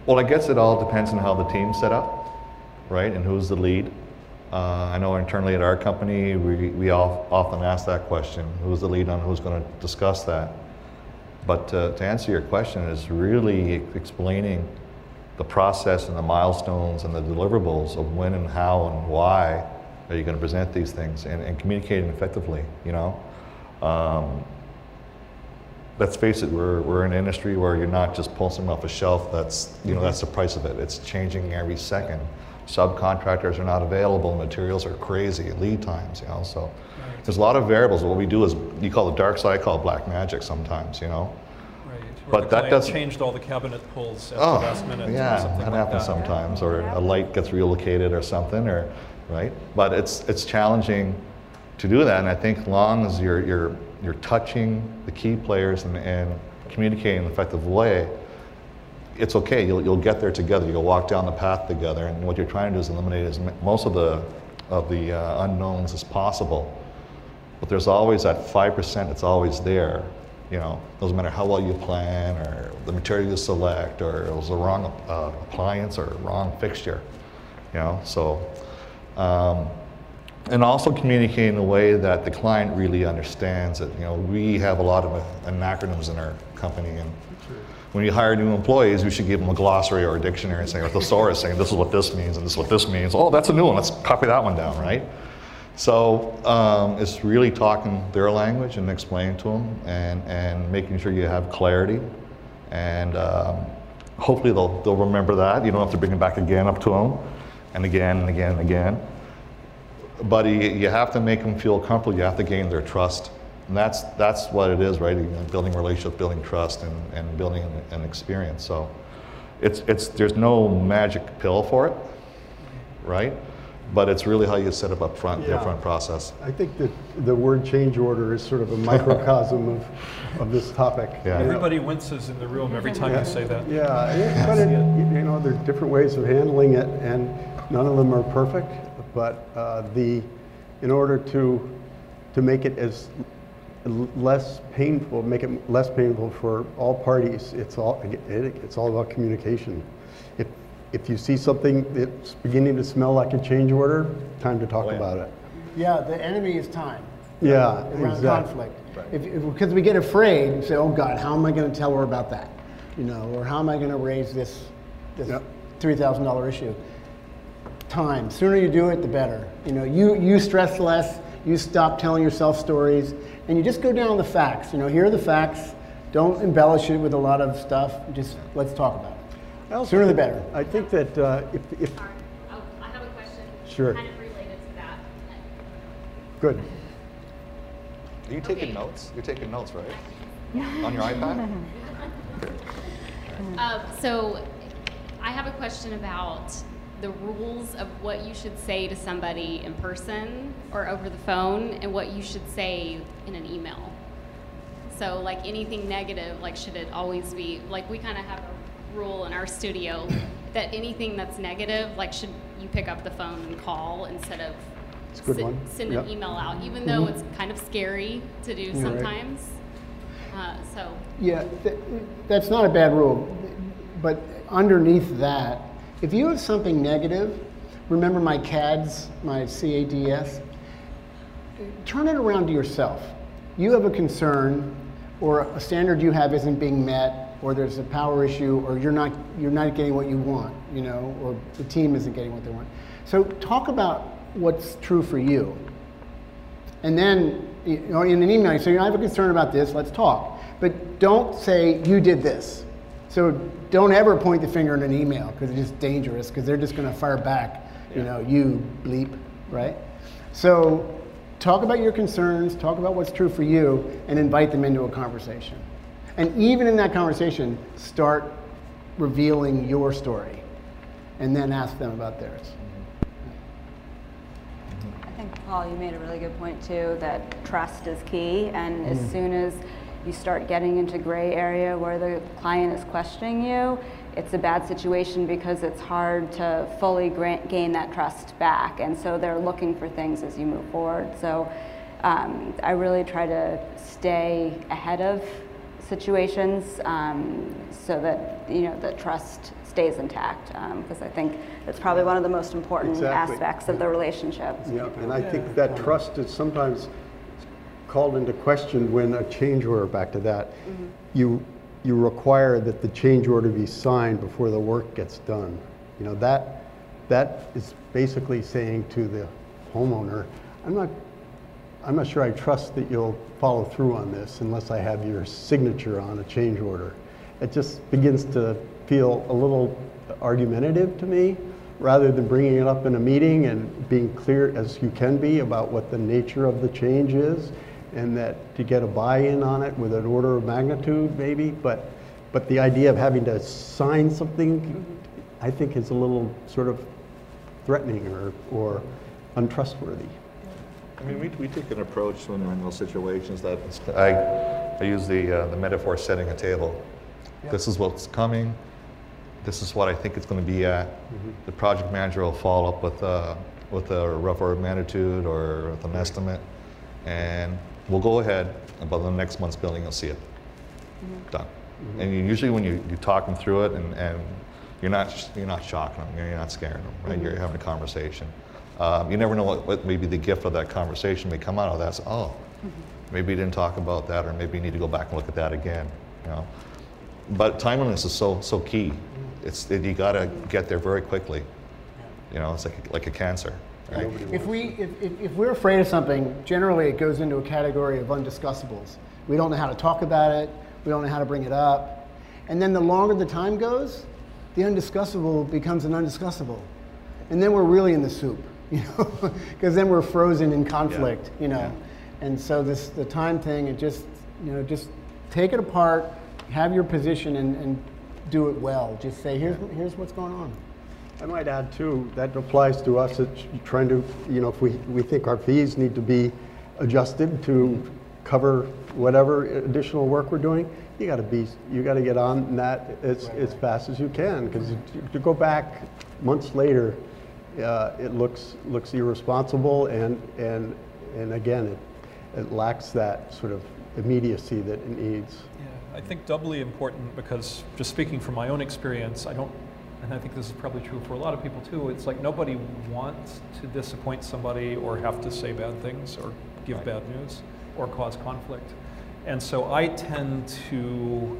well, I guess it all depends on how the team's set up, right, and who's the lead. Uh, I know internally at our company, we, we all often ask that question, who's the lead on who's going to discuss that? But uh, to answer your question is really explaining the process and the milestones and the deliverables of when and how and why are you going to present these things and, and communicating effectively, you know? Um, let's face it, we're, we're in an industry where you're not just pulling something off a shelf that's, you know, that's the price of it. It's changing every second. Subcontractors are not available, materials are crazy, lead times, you know, so there's a lot of variables. What we do is, you call the dark side, I call it black magic sometimes, you know? Right. But Where that doesn't- changed all the cabinet pulls at Oh, the last minute yeah, or something that like happens that. sometimes, or a light gets relocated or something, or, right? But it's, it's challenging to do that, and I think long as you're, you're, you're touching the key players and, and communicating in an effective way, it's okay, you'll, you'll get there together, you'll walk down the path together, and what you're trying to do is eliminate as most of the, of the uh, unknowns as possible. But there's always that 5% that's always there. You know, doesn't matter how well you plan or the material you select or it was the wrong uh, appliance or wrong fixture. You know, so, um, and also communicating in a way that the client really understands it. You know, we have a lot of uh, acronyms in our company and when you hire new employees, you should give them a glossary or a dictionary and saying, or thesaurus saying, this is what this means and this is what this means. Oh, that's a new one. Let's copy that one down, right? So um, it's really talking their language and explaining to them and, and making sure you have clarity. And um, hopefully they'll, they'll remember that. You don't have to bring it back again up to them and again and again and again. But you, you have to make them feel comfortable. You have to gain their trust. And that's, that's what it is, right? You know, building relationships, building trust, and, and building an, an experience. So it's, it's, there's no magic pill for it, right? But it's really how you set up up front, the upfront process. I think that the word change order is sort of a microcosm of, of this topic. Yeah. You know? Everybody winces in the room every time you say that. Yeah, it- but it, you know, there are different ways of handling it, and none of them are perfect. But uh, the, in order to, to make it as l- less painful, make it less painful for all parties, it's all, it's all about communication. If, if you see something that's beginning to smell like a change order, time to talk Oh, yeah. about it. Yeah, the enemy is time. Yeah, around exactly. conflict. If, if, because we get afraid and say, oh God, how am I going to tell her about that? You know, or how am I going to raise this, this Yep. $3,000 issue? Time. Sooner you do it, the better. You know, you, you stress less, you stop telling yourself stories, and you just go down the facts. You know, here are the facts. Don't embellish it with a lot of stuff. Just let's talk about it. I also Sooner the better. I think that uh, if, if, Sorry. Oh, I have a question. Sure. Kind of related to that. good. Are you taking Okay. notes? You're taking notes, right? On your iPad? Uh, so, I have a question about the rules of what you should say to somebody in person or over the phone, and what you should say in an email. So, like anything negative, like should it always be like we kind of have a rule in our studio that anything that's negative, like should you pick up the phone and call instead of It's a good se- one. send Yep. an email out, even though it's kind of scary to do right. sometimes. Uh, so, Yeah, th- that's not a bad rule, but underneath that, If you have something negative, remember my CADS, my CADS, turn it around to yourself. You have a concern, or a standard you have isn't being met, or there's a power issue, or you're not you're not getting what you want, you know, or the team isn't getting what they want. So talk about what's true for you. And then, you know, in an email, you say, I have a concern about this, let's talk. But don't say, you did this. So don't ever point the finger in an email because it's just dangerous because they're just going to fire back, you know, you bleep, right? So talk about your concerns, talk about what's true for you, and invite them into a conversation. And even in that conversation, start revealing your story and then ask them about theirs. I think, Paul, you made a really good point too that trust is key. And as Mm. soon as you start getting into gray area where the client is questioning you, it's a bad situation because it's hard to fully grant, gain that trust back. And so they're looking for things as you move forward. So um, I really try to stay ahead of situations um, so that you know the trust stays intact because I think it's probably one of the most important Exactly. aspects of the relationship. Yeah, and I think that trust is sometimes called into question when a change order, back to that, mm-hmm. you, you require that the change order be signed before the work gets done. You know, that, that is basically saying to the homeowner, I'm not, I'm not sure I trust that you'll follow through on this unless I have your signature on a change order. It just begins to feel a little argumentative to me, rather than bringing it up in a meeting and being clear as you can be about what the nature of the change is, and that to get a buy-in on it with an order of magnitude maybe, but, but the idea of having to sign something, I think is a little sort of threatening or, or untrustworthy. I mean, we, we take an approach when we're in those situations that I, I use the, uh, the metaphor setting a table. This is what's coming. This is what I think it's going to be at. The project manager will follow up with, uh, with a rough order of magnitude or with an estimate. And we'll go ahead, and by the next month's billing, you'll see it. Mm-hmm. Done. And you, usually when you, you talk them through it and, and you're not, you're not shocking them, you're not scaring them, right? You're mm-hmm. having a conversation. Um, you never know what, what maybe the gift of that conversation may come out of that. So, oh, mm-hmm. maybe you didn't talk about that, or maybe you need to go back and look at that again. You know, but timeliness is so so key. It's it, you got to get there very quickly. You know, it's like like a cancer. Right? If, we, if, if, if we're afraid of something, generally it goes into a category of undiscussables. We don't know how to talk about it, we don't know how to bring it up. And then the longer the time goes, the undiscussable becomes an undiscussable. And then we're really in the soup, you know, because then we're frozen in conflict, you know. And so this the time thing, it just, you know, just take it apart, have your position and, and do it well. Just say, here's, here's what's going on. I might add too, that applies to us, it's trying to, you know, if we, we think our fees need to be adjusted to cover whatever additional work we're doing, you gotta be, you gotta get on that as, as fast as you can, because to go back months later, uh, it looks, looks irresponsible and, and, and again, it, it lacks that sort of immediacy that it needs. Yeah, I think doubly important because just speaking from my own experience, I don't, and I think this is probably true for a lot of people too, it's like nobody wants to disappoint somebody or have to say bad things or give bad news or cause conflict. And so I tend to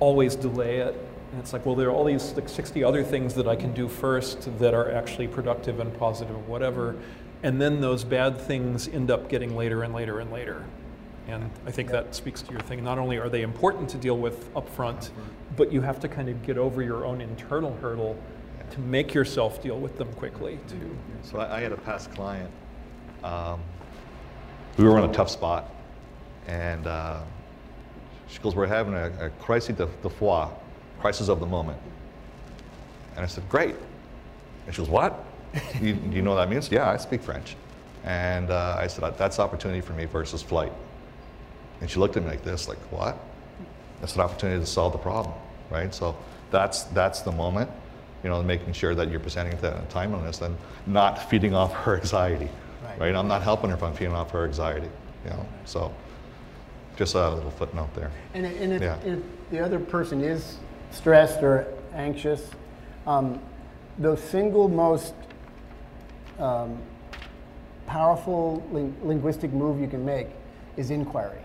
always delay it. And it's like, well, there are all these like 60 other things that I can do first that are actually productive and positive, whatever. And then those bad things end up getting later and later and later. And I think that speaks to your thing. Not only are they important to deal with upfront, but you have to kind of get over your own internal hurdle to make yourself deal with them quickly too. So I, I had a past client. Um, we were in a tough spot, and uh, she goes, "We're having a, a crisis de, de foi, crisis of the moment." And I said, "Great." And she goes, "What? you, do you know what that means?" Yeah, I speak French. And uh, I said, "That's opportunity for me versus flight." And she looked at me like this, like, "What?" That's an opportunity to solve the problem, right? So that's that's the moment you know, making sure that you're presenting it in a timeliness and not feeding off her anxiety, Right. right? I'm not helping her if I'm feeding off her anxiety, you know. So, just a little footnote there. And, if- and if, Yeah. if the other person is stressed or anxious, Um, the single most um, powerful ling- linguistic move you can make is inquiry.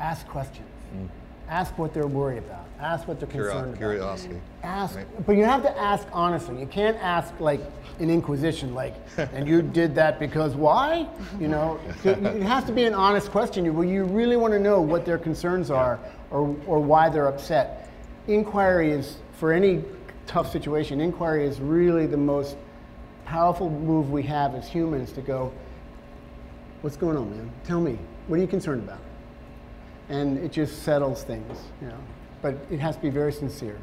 Ask questions. Mm. Ask what they're worried about. Ask what they're concerned about. curiosity. Ask, right? but you have to ask honestly. You can't ask like an inquisition, like, and you did that because why? You know, it has to be an honest question. Where you really want to know what their concerns are, or or why they're upset. Inquiry is for any tough situation. Inquiry is really the most powerful move we have as humans to go. What's going on, man? Tell me. What are you concerned about? And it just settles things, you know. But it has to be very sincere.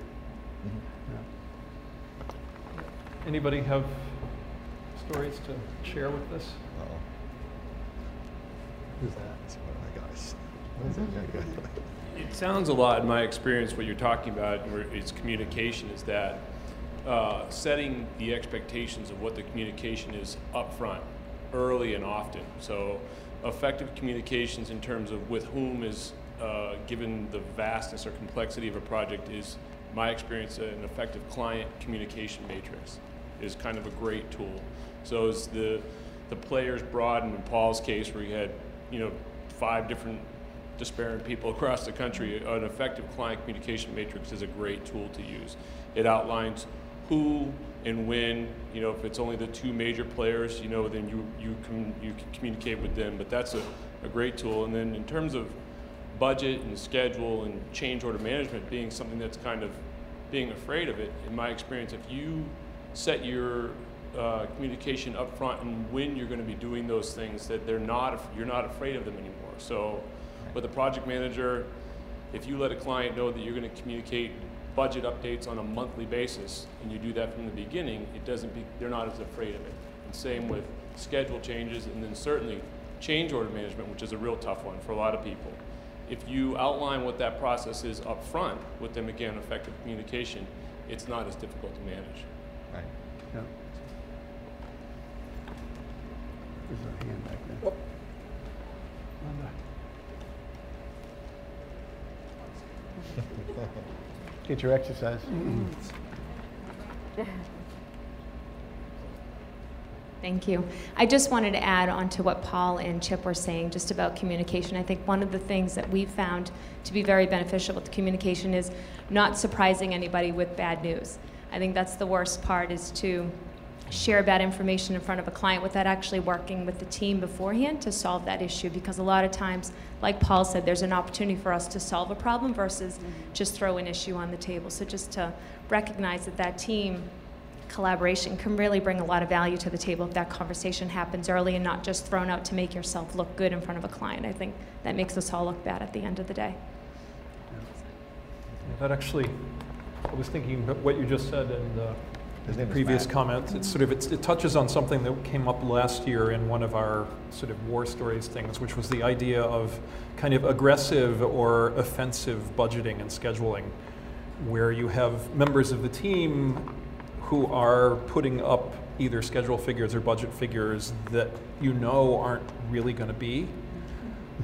Anybody have stories to share with us? Uh-oh. Who's that? It's one of my guys. It? Yeah, yeah. It sounds a lot, in my experience, what you're talking about where is communication. Is that uh, setting the expectations of what the communication is up front, early and often. So, effective communications in terms of with whom is uh, given the vastness or complexity of a project is, my experience, an effective client communication matrix is kind of a great tool. So, as the the players broadened in Paul's case, where he had you know five different disparate people across the country, an effective client communication matrix is a great tool to use. It outlines who and when, you know, if it's only the two major players, you know, then you, you, can, you communicate with them. But that's a, a great tool. And then in terms of budget and schedule and change order management being something that's kind of being afraid of it, in my experience, if you set your uh, communication up front and when you're going to be doing those things, that they're not, you're not afraid of them anymore. So with a project manager, if you let a client know that you're going to communicate budget updates on a monthly basis and you do that from the beginning, it doesn't be, they're not as afraid of it. And same with schedule changes and then certainly change order management, which is a real tough one for a lot of people. If you outline what that process is up front with them, again, effective communication, it's not as difficult to manage. Right. Yeah. There's a hand back there. Get your exercise. Thank you. I just wanted to add on to what Paul and Chip were saying just about communication. I think one of the things that we've found to be very beneficial with communication is not surprising anybody with bad news. I think that's the worst part is to share bad information in front of a client without actually working with the team beforehand to solve that issue because a lot of times like paul said there's an opportunity for us to solve a problem versus just throw an issue on the table. So just to recognize that that team collaboration can really bring a lot of value to the table if that conversation happens early and not just thrown out to make yourself look good in front of a client. I think that makes us all look bad at the end of the day. That actually, I was thinking what you just said and uh, previous comment. It's sort of it's, it touches on something that came up last year in one of our sort of war stories things, which was the idea of kind of aggressive or offensive budgeting and scheduling, where you have members of the team who are putting up either schedule figures or budget figures that you know aren't really going to be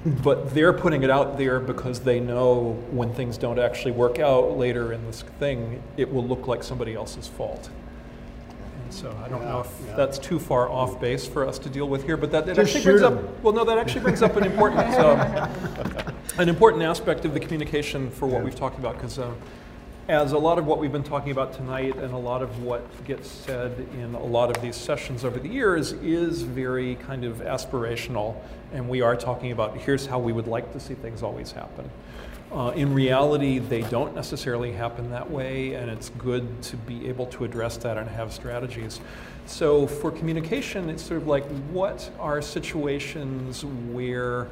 but they're putting it out there because they know when things don't actually work out later in this thing, it will look like somebody else's fault. So I don't know if Yeah, yeah. that's too far off base for us to deal with here, but that, that actually brings shoot up well, no, that actually brings up an important um, an important aspect of the communication for what we've talked about because. Uh, as a lot of what we've been talking about tonight and a lot of what gets said in a lot of these sessions over the years is very kind of aspirational. And we are talking about here's how we would like to see things always happen. Uh, in reality, they don't necessarily happen that way, and it's good to be able to address that and have strategies. So, for communication, it's sort of like what are situations where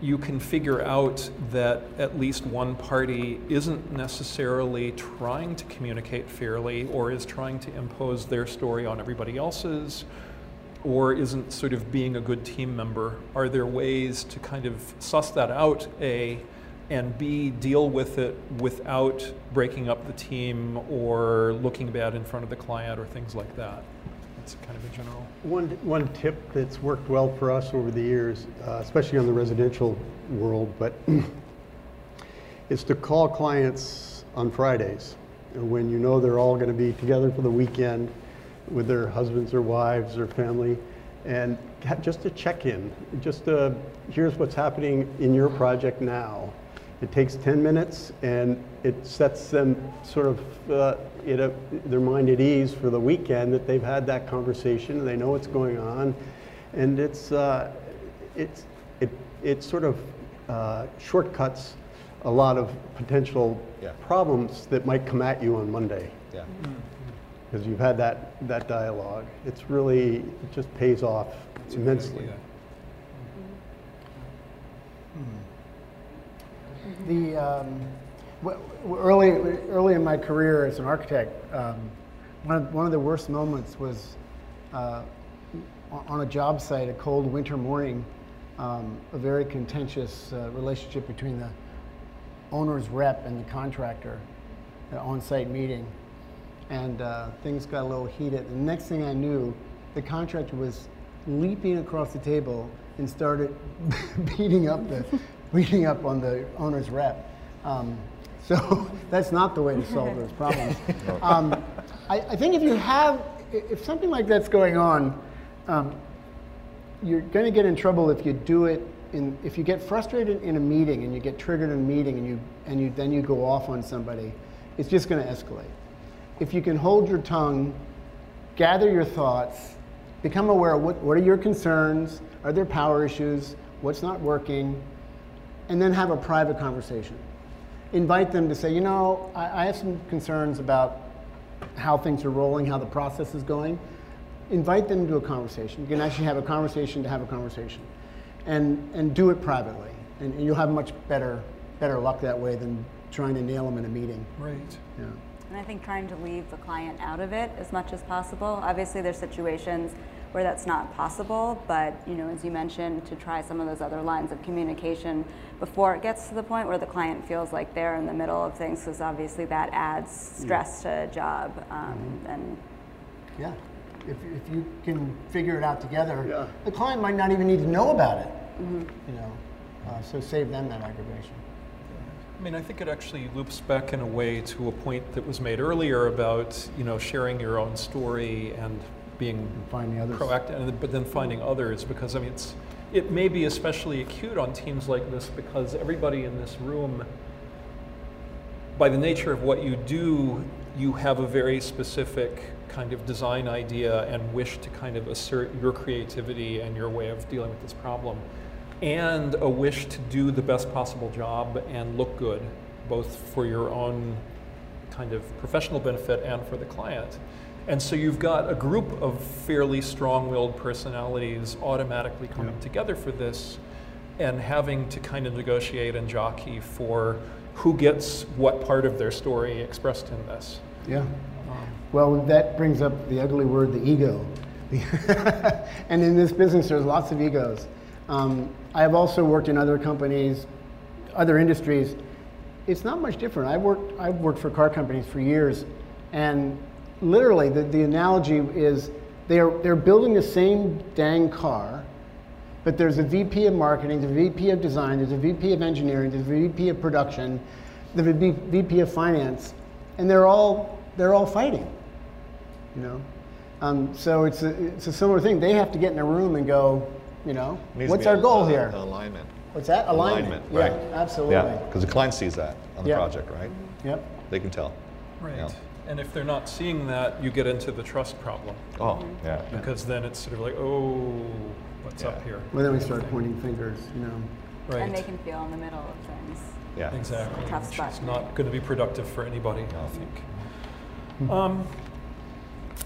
you can figure out that at least one party isn't necessarily trying to communicate fairly or is trying to impose their story on everybody else's or isn't sort of being a good team member? Are there ways to kind of suss that out, A, and B, deal with it without breaking up the team or looking bad in front of the client or things like that? That's kind of a general. One, one tip that's worked well for us over the years, uh, especially on the residential world, but is to call clients on Fridays when you know they're all going to be together for the weekend with their husbands or wives or family, and just a check-in, just uh here's what's happening in your project now. It takes 10 minutes and it sets them sort of uh, it, uh, their mind at ease for the weekend that they've had that conversation, they know what's going on, and it's uh, it's it it sort of uh, shortcuts a lot of potential Yeah. problems that might come at you on Monday Yeah. because you've had that that dialogue. It's really it just pays off immensely. The um, early early in my career as an architect, um, one of, one of the worst moments was uh, on a job site, a cold winter morning, um, a very contentious uh, relationship between the owner's rep and the contractor, an on-site meeting, and uh, things got a little heated. The next thing I knew, the contractor was leaping across the table and started beating up the beating up on the owner's rep. Um, so that's not the way to solve those problems. Um, I, I think if you have, if something like that's going on, um, you're going to get in trouble if you do it in, if you get frustrated in a meeting and you get triggered in a meeting and you, and you, then you go off on somebody, it's just going to escalate. If you can hold your tongue, gather your thoughts, become aware of what, what are your concerns, are there power issues, what's not working, and then have a private conversation. Invite them to say, you know, I, I have some concerns about how things are rolling, how the process is going. Invite them to a conversation. You can actually have a conversation to have a conversation, and and do it privately, and, and you'll have much better better luck that way than trying to nail them in a meeting. Right. Yeah. And I think trying to leave the client out of it as much as possible. Obviously, there's situations where that's not possible, but you know, as you mentioned, to try some of those other lines of communication before it gets to the point where the client feels like they're in the middle of things, because obviously that adds stress to a job. Um, And Yeah. If, if you can figure it out together, Yeah. the client might not even need to know about it. mm-hmm. You know, uh, so save them that aggravation. I mean, I think it actually loops back in a way to a point that was made earlier about, you know, sharing your own story and being Finding others. proactive, but then finding others, because, I mean, it's, it may be especially acute on teams like this because everybody in this room, by the nature of what you do, you have a very specific kind of design idea and wish to kind of assert your creativity and your way of dealing with this problem, and a wish to do the best possible job and look good, both for your own kind of professional benefit and for the client. And so you've got a group of fairly strong-willed personalities automatically coming together for this and having to kind of negotiate and jockey for who gets what part of their story expressed in this. Yeah. Well, that brings up the ugly word, the ego. and in this business, there's lots of egos. Um, I have also worked in other companies, other industries. It's not much different. I've worked, I've worked for car companies for years, and literally, the, the analogy is they're, they're building the same dang car, but there's a VP of marketing, there's a VP of design, there's a VP of engineering, there's a VP of production, there's a V- VP of finance, and they're all they're all fighting. You know, um, so it's a, it's a similar thing. They have to get in a room and go, you know, what's our goal a- here? Alignment. What's that? Alignment. Yeah, right? absolutely. Yeah, because the client sees that on the Yeah. project, right? Yep. They can tell. Right. Yeah. And if they're not seeing that, you get into the trust problem. Oh, yeah. Because then it's sort of like, oh, what's up here? Well, then we start pointing fingers. You know. Right. and they can feel in the middle of things. Yeah. Exactly. Tough spot is to not going to be productive for anybody, I think. Um,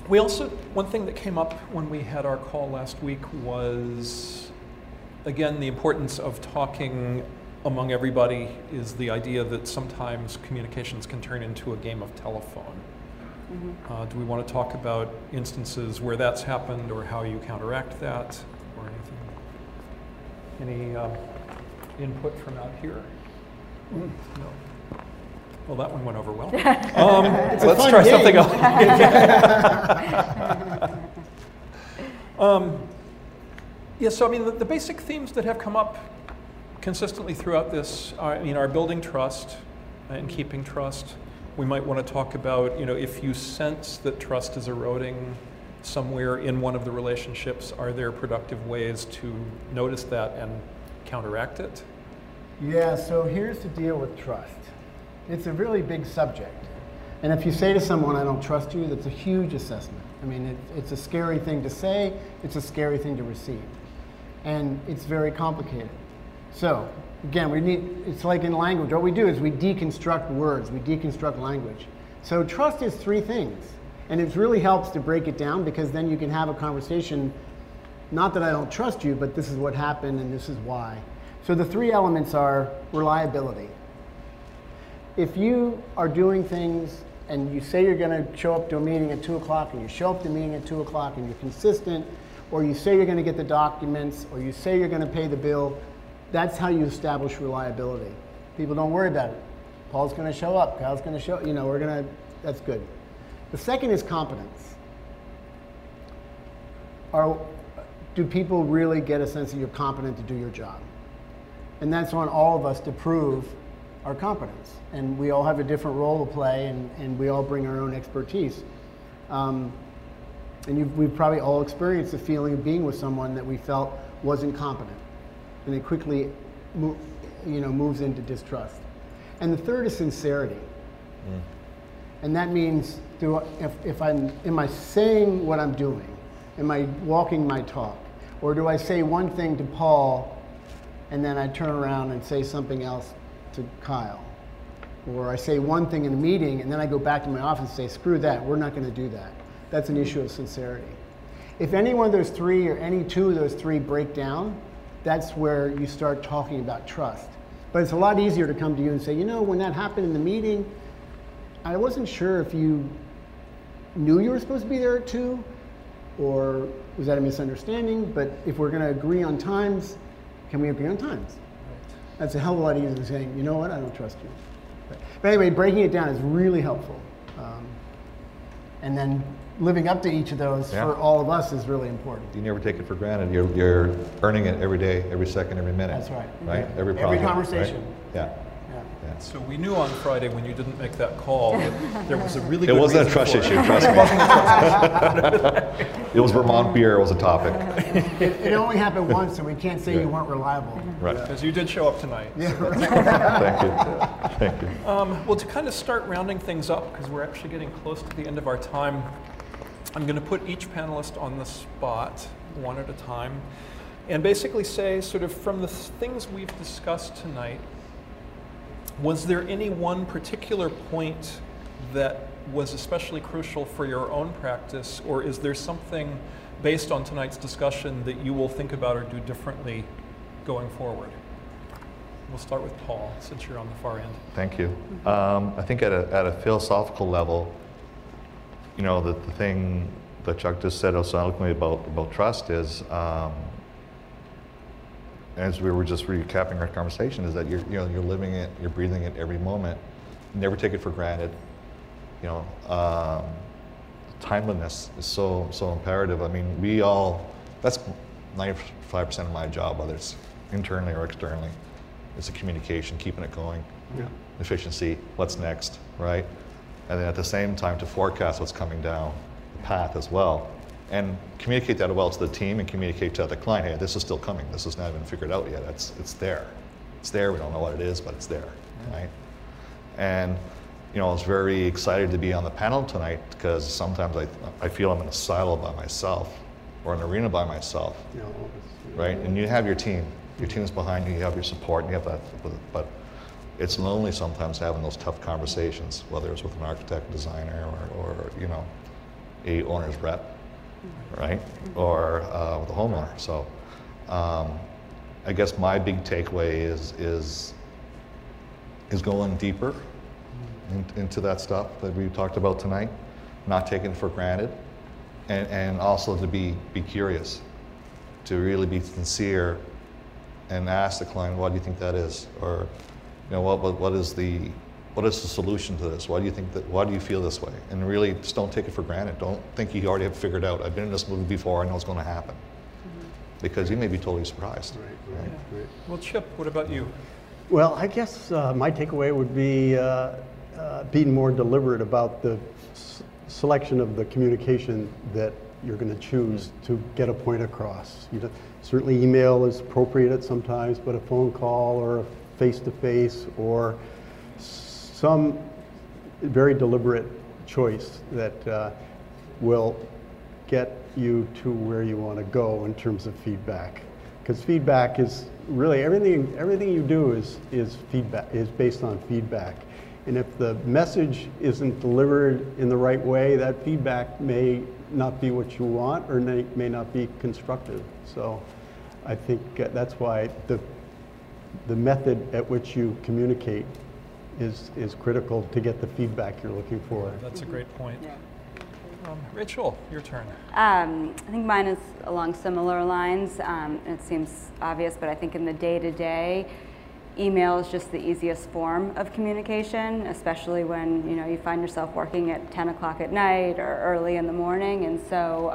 we also, one thing that came up when we had our call last week was, again, the importance of talking among everybody is the idea that sometimes communications can turn into a game of telephone. Uh, do we want to talk about instances where that's happened or how you counteract that or anything? Any um, input from out here? No. Well, that one went over well. Um, let's fun try something else. um, yeah, so I mean, the, the basic themes that have come up consistently throughout this, I mean, our building trust and keeping trust, we might want to talk about, you know, if you sense that trust is eroding somewhere in one of the relationships, are there productive ways to notice that and counteract it? Yeah, so here's the deal with trust. It's a really big subject. And if you say to someone, I don't trust you, that's a huge assessment. I mean, it, it's a scary thing to say, it's a scary thing to receive. And it's very complicated. So, again, we need, it's like in language. What we do is we deconstruct words, we deconstruct language. So, trust is three things. And it really helps to break it down because then you can have a conversation, not that I don't trust you, but this is what happened and this is why. So, the three elements are reliability. If you are doing things and you say you're going to show up to a meeting at 2 o'clock and you show up to a meeting at 2 o'clock and you're consistent, or you say you're going to get the documents, or you say you're going to pay the bill, that's how you establish reliability. People don't worry about it. Paul's going to show up. Kyle's going to show, you know, we're going to, that's good. The second is competence. Are, do people really get a sense that you're competent to do your job? And that's on all of us to prove our competence. And we all have a different role to play, and, and we all bring our own expertise. Um, and we've probably all experienced the feeling of being with someone that we felt wasn't competent. And it quickly you know, moves into distrust. And the third is sincerity. Mm. And that means do I, if, if I'm, am I saying what I'm doing? Am I walking my talk? Or do I say one thing to Paul and then I turn around and say something else to Kyle? Or I say one thing in a meeting and then I go back to my office and say, screw that, we're not going to do that. That's an issue of sincerity. If any one of those three or any two of those three break down, that's where you start talking about trust. But it's a lot easier to come to you and say, you know, when that happened in the meeting, I wasn't sure if you knew you were supposed to be there at two, or was that a misunderstanding? But if we're going to agree on times, can we agree on times? That's a hell of a lot easier than saying, you know what, I don't trust you. But anyway, breaking it down is really helpful. Um, and then living up to each of those yeah. for all of us is really important. You never take it for granted. You're, you're earning it every day, every second, every minute. That's right. Right? Every, project, every conversation. Right? Yeah. So we knew on Friday when you didn't make that call that there was a really. It wasn't a trust issue. Trust me. it was Vermont beer it was a topic. It, it, only happened once, and we can't say yeah. you weren't reliable. Right. Because you did show up tonight. Yeah. So Thank you. Thank you. Um, well, to kind of start rounding things up, because we're actually getting close to the end of our time, I'm going to put each panelist on the spot, one at a time, and basically say, sort of, from the things we've discussed tonight was there any one particular point that was especially crucial for your own practice, or is there something based on tonight's discussion that you will think about or do differently going forward? We'll start with Paul, since you're on the far end. Thank you. Um, I think at a, at a philosophical level, you know, the, the thing that Chuck just said so eloquently about, about trust is um, as we were just recapping our conversation, is that you're, you know, you're living it, you're breathing it every moment. Never take it for granted. You know, um, timeliness is so, so imperative. I mean, we all, that's 95% of my job, whether it's internally or externally, It's the communication, keeping it going. Yeah. Efficiency, what's next, right? And then at the same time to forecast what's coming down the path as well and communicate that well to the team and communicate to the client, hey, this is still coming. This is not even figured out yet. It's, it's there. It's there. We don't know what it is, but it's there, yeah. right? And, you know, I was very excited to be on the panel tonight because sometimes I, I feel I'm in a silo by myself or an arena by myself, right? And you have your team. Your team is behind you. You have your support. And you have that, but it's lonely sometimes having those tough conversations, whether it's with an architect, designer, or, or you know, a owner's rep right? Or uh, with a homeowner. So um, I guess my big takeaway is is is going deeper in, into that stuff that we talked about tonight, not taking for granted, and, and also to be be curious, to really be sincere, and ask the client, "What do you think that is?" Or, know, what what, what is the what is the solution to this? Why do you think that? Why do you feel this way? And really, just don't take it for granted. Don't think you already have figured out. I've been in this movie before. I know it's going to happen. Mm-hmm. Because you may be totally surprised. Right, right, right. Well, Chip, what about you? Well, I guess uh, my takeaway would be uh, uh, being more deliberate about the s- selection of the communication that you're going to choose to get a point across. You know, certainly, email is appropriate at sometimes, but a phone call or a face-to-face or some very deliberate choice that uh, will get you to where you want to go in terms of feedback. Because feedback is really everything. Everything you do is is feedback is based on feedback. And if the message isn't delivered in the right way, that feedback may not be what you want or may, may not be constructive. So I think uh, that's why the, the method at which you communicate is, is critical to get the feedback you're looking for. That's a great point. Um, Rachel, your turn. Um, I think mine is along similar lines. Um, it seems obvious, but I think in the day to day, email is just the easiest form of communication, especially when you know you find yourself working at 10 o'clock at night or early in the morning, and so.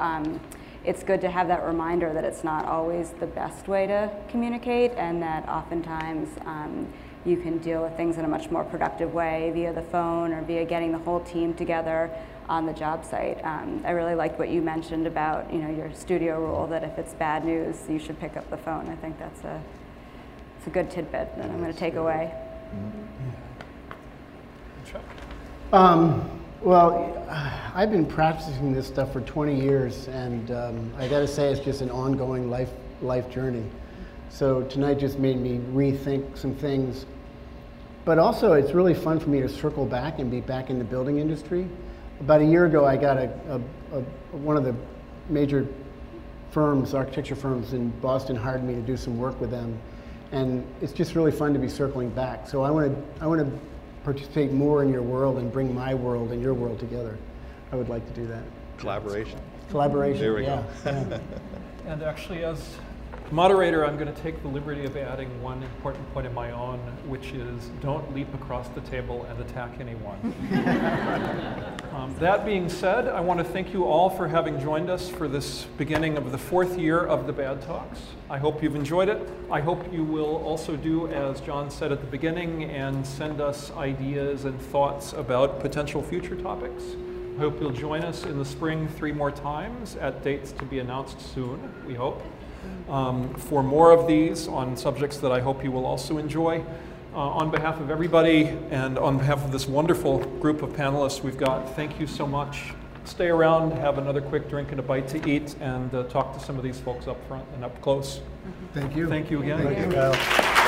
It's good to have that reminder that it's not always the best way to communicate, and that oftentimes um, you can deal with things in a much more productive way via the phone or via getting the whole team together on the job site. Um, I really liked what you mentioned about you know your studio rule that if it's bad news, you should pick up the phone. I think that's a it's a good tidbit that I'm going to take away. Um, well, I've been practicing this stuff for 20 years, and um, I got to say, it's just an ongoing life life journey. So tonight just made me rethink some things. But also, it's really fun for me to circle back and be back in the building industry. About a year ago, I got a, a, a one of the major firms, architecture firms in Boston, hired me to do some work with them, and it's just really fun to be circling back. So I want to I want to participate more in your world and bring my world and your world together. I would like to do that. Collaboration. Collaboration. There we yeah, go. yeah. And actually, as moderator, I'm going to take the liberty of adding one important point of my own, which is don't leap across the table and attack anyone. um, that being said, I want to thank you all for having joined us for this beginning of the fourth year of the Bad Talks. I hope you've enjoyed it. I hope you will also do as John said at the beginning and send us ideas and thoughts about potential future topics. I hope you'll join us in the spring three more times at dates to be announced soon, we hope um, for more of these on subjects that I hope you will also enjoy. Uh, on behalf of everybody and on behalf of this wonderful group of panelists we've got, thank you so much. Stay around, have another quick drink and a bite to eat, and uh, talk to some of these folks up front and up close. Thank you. Thank you again. Thank you, Kyle.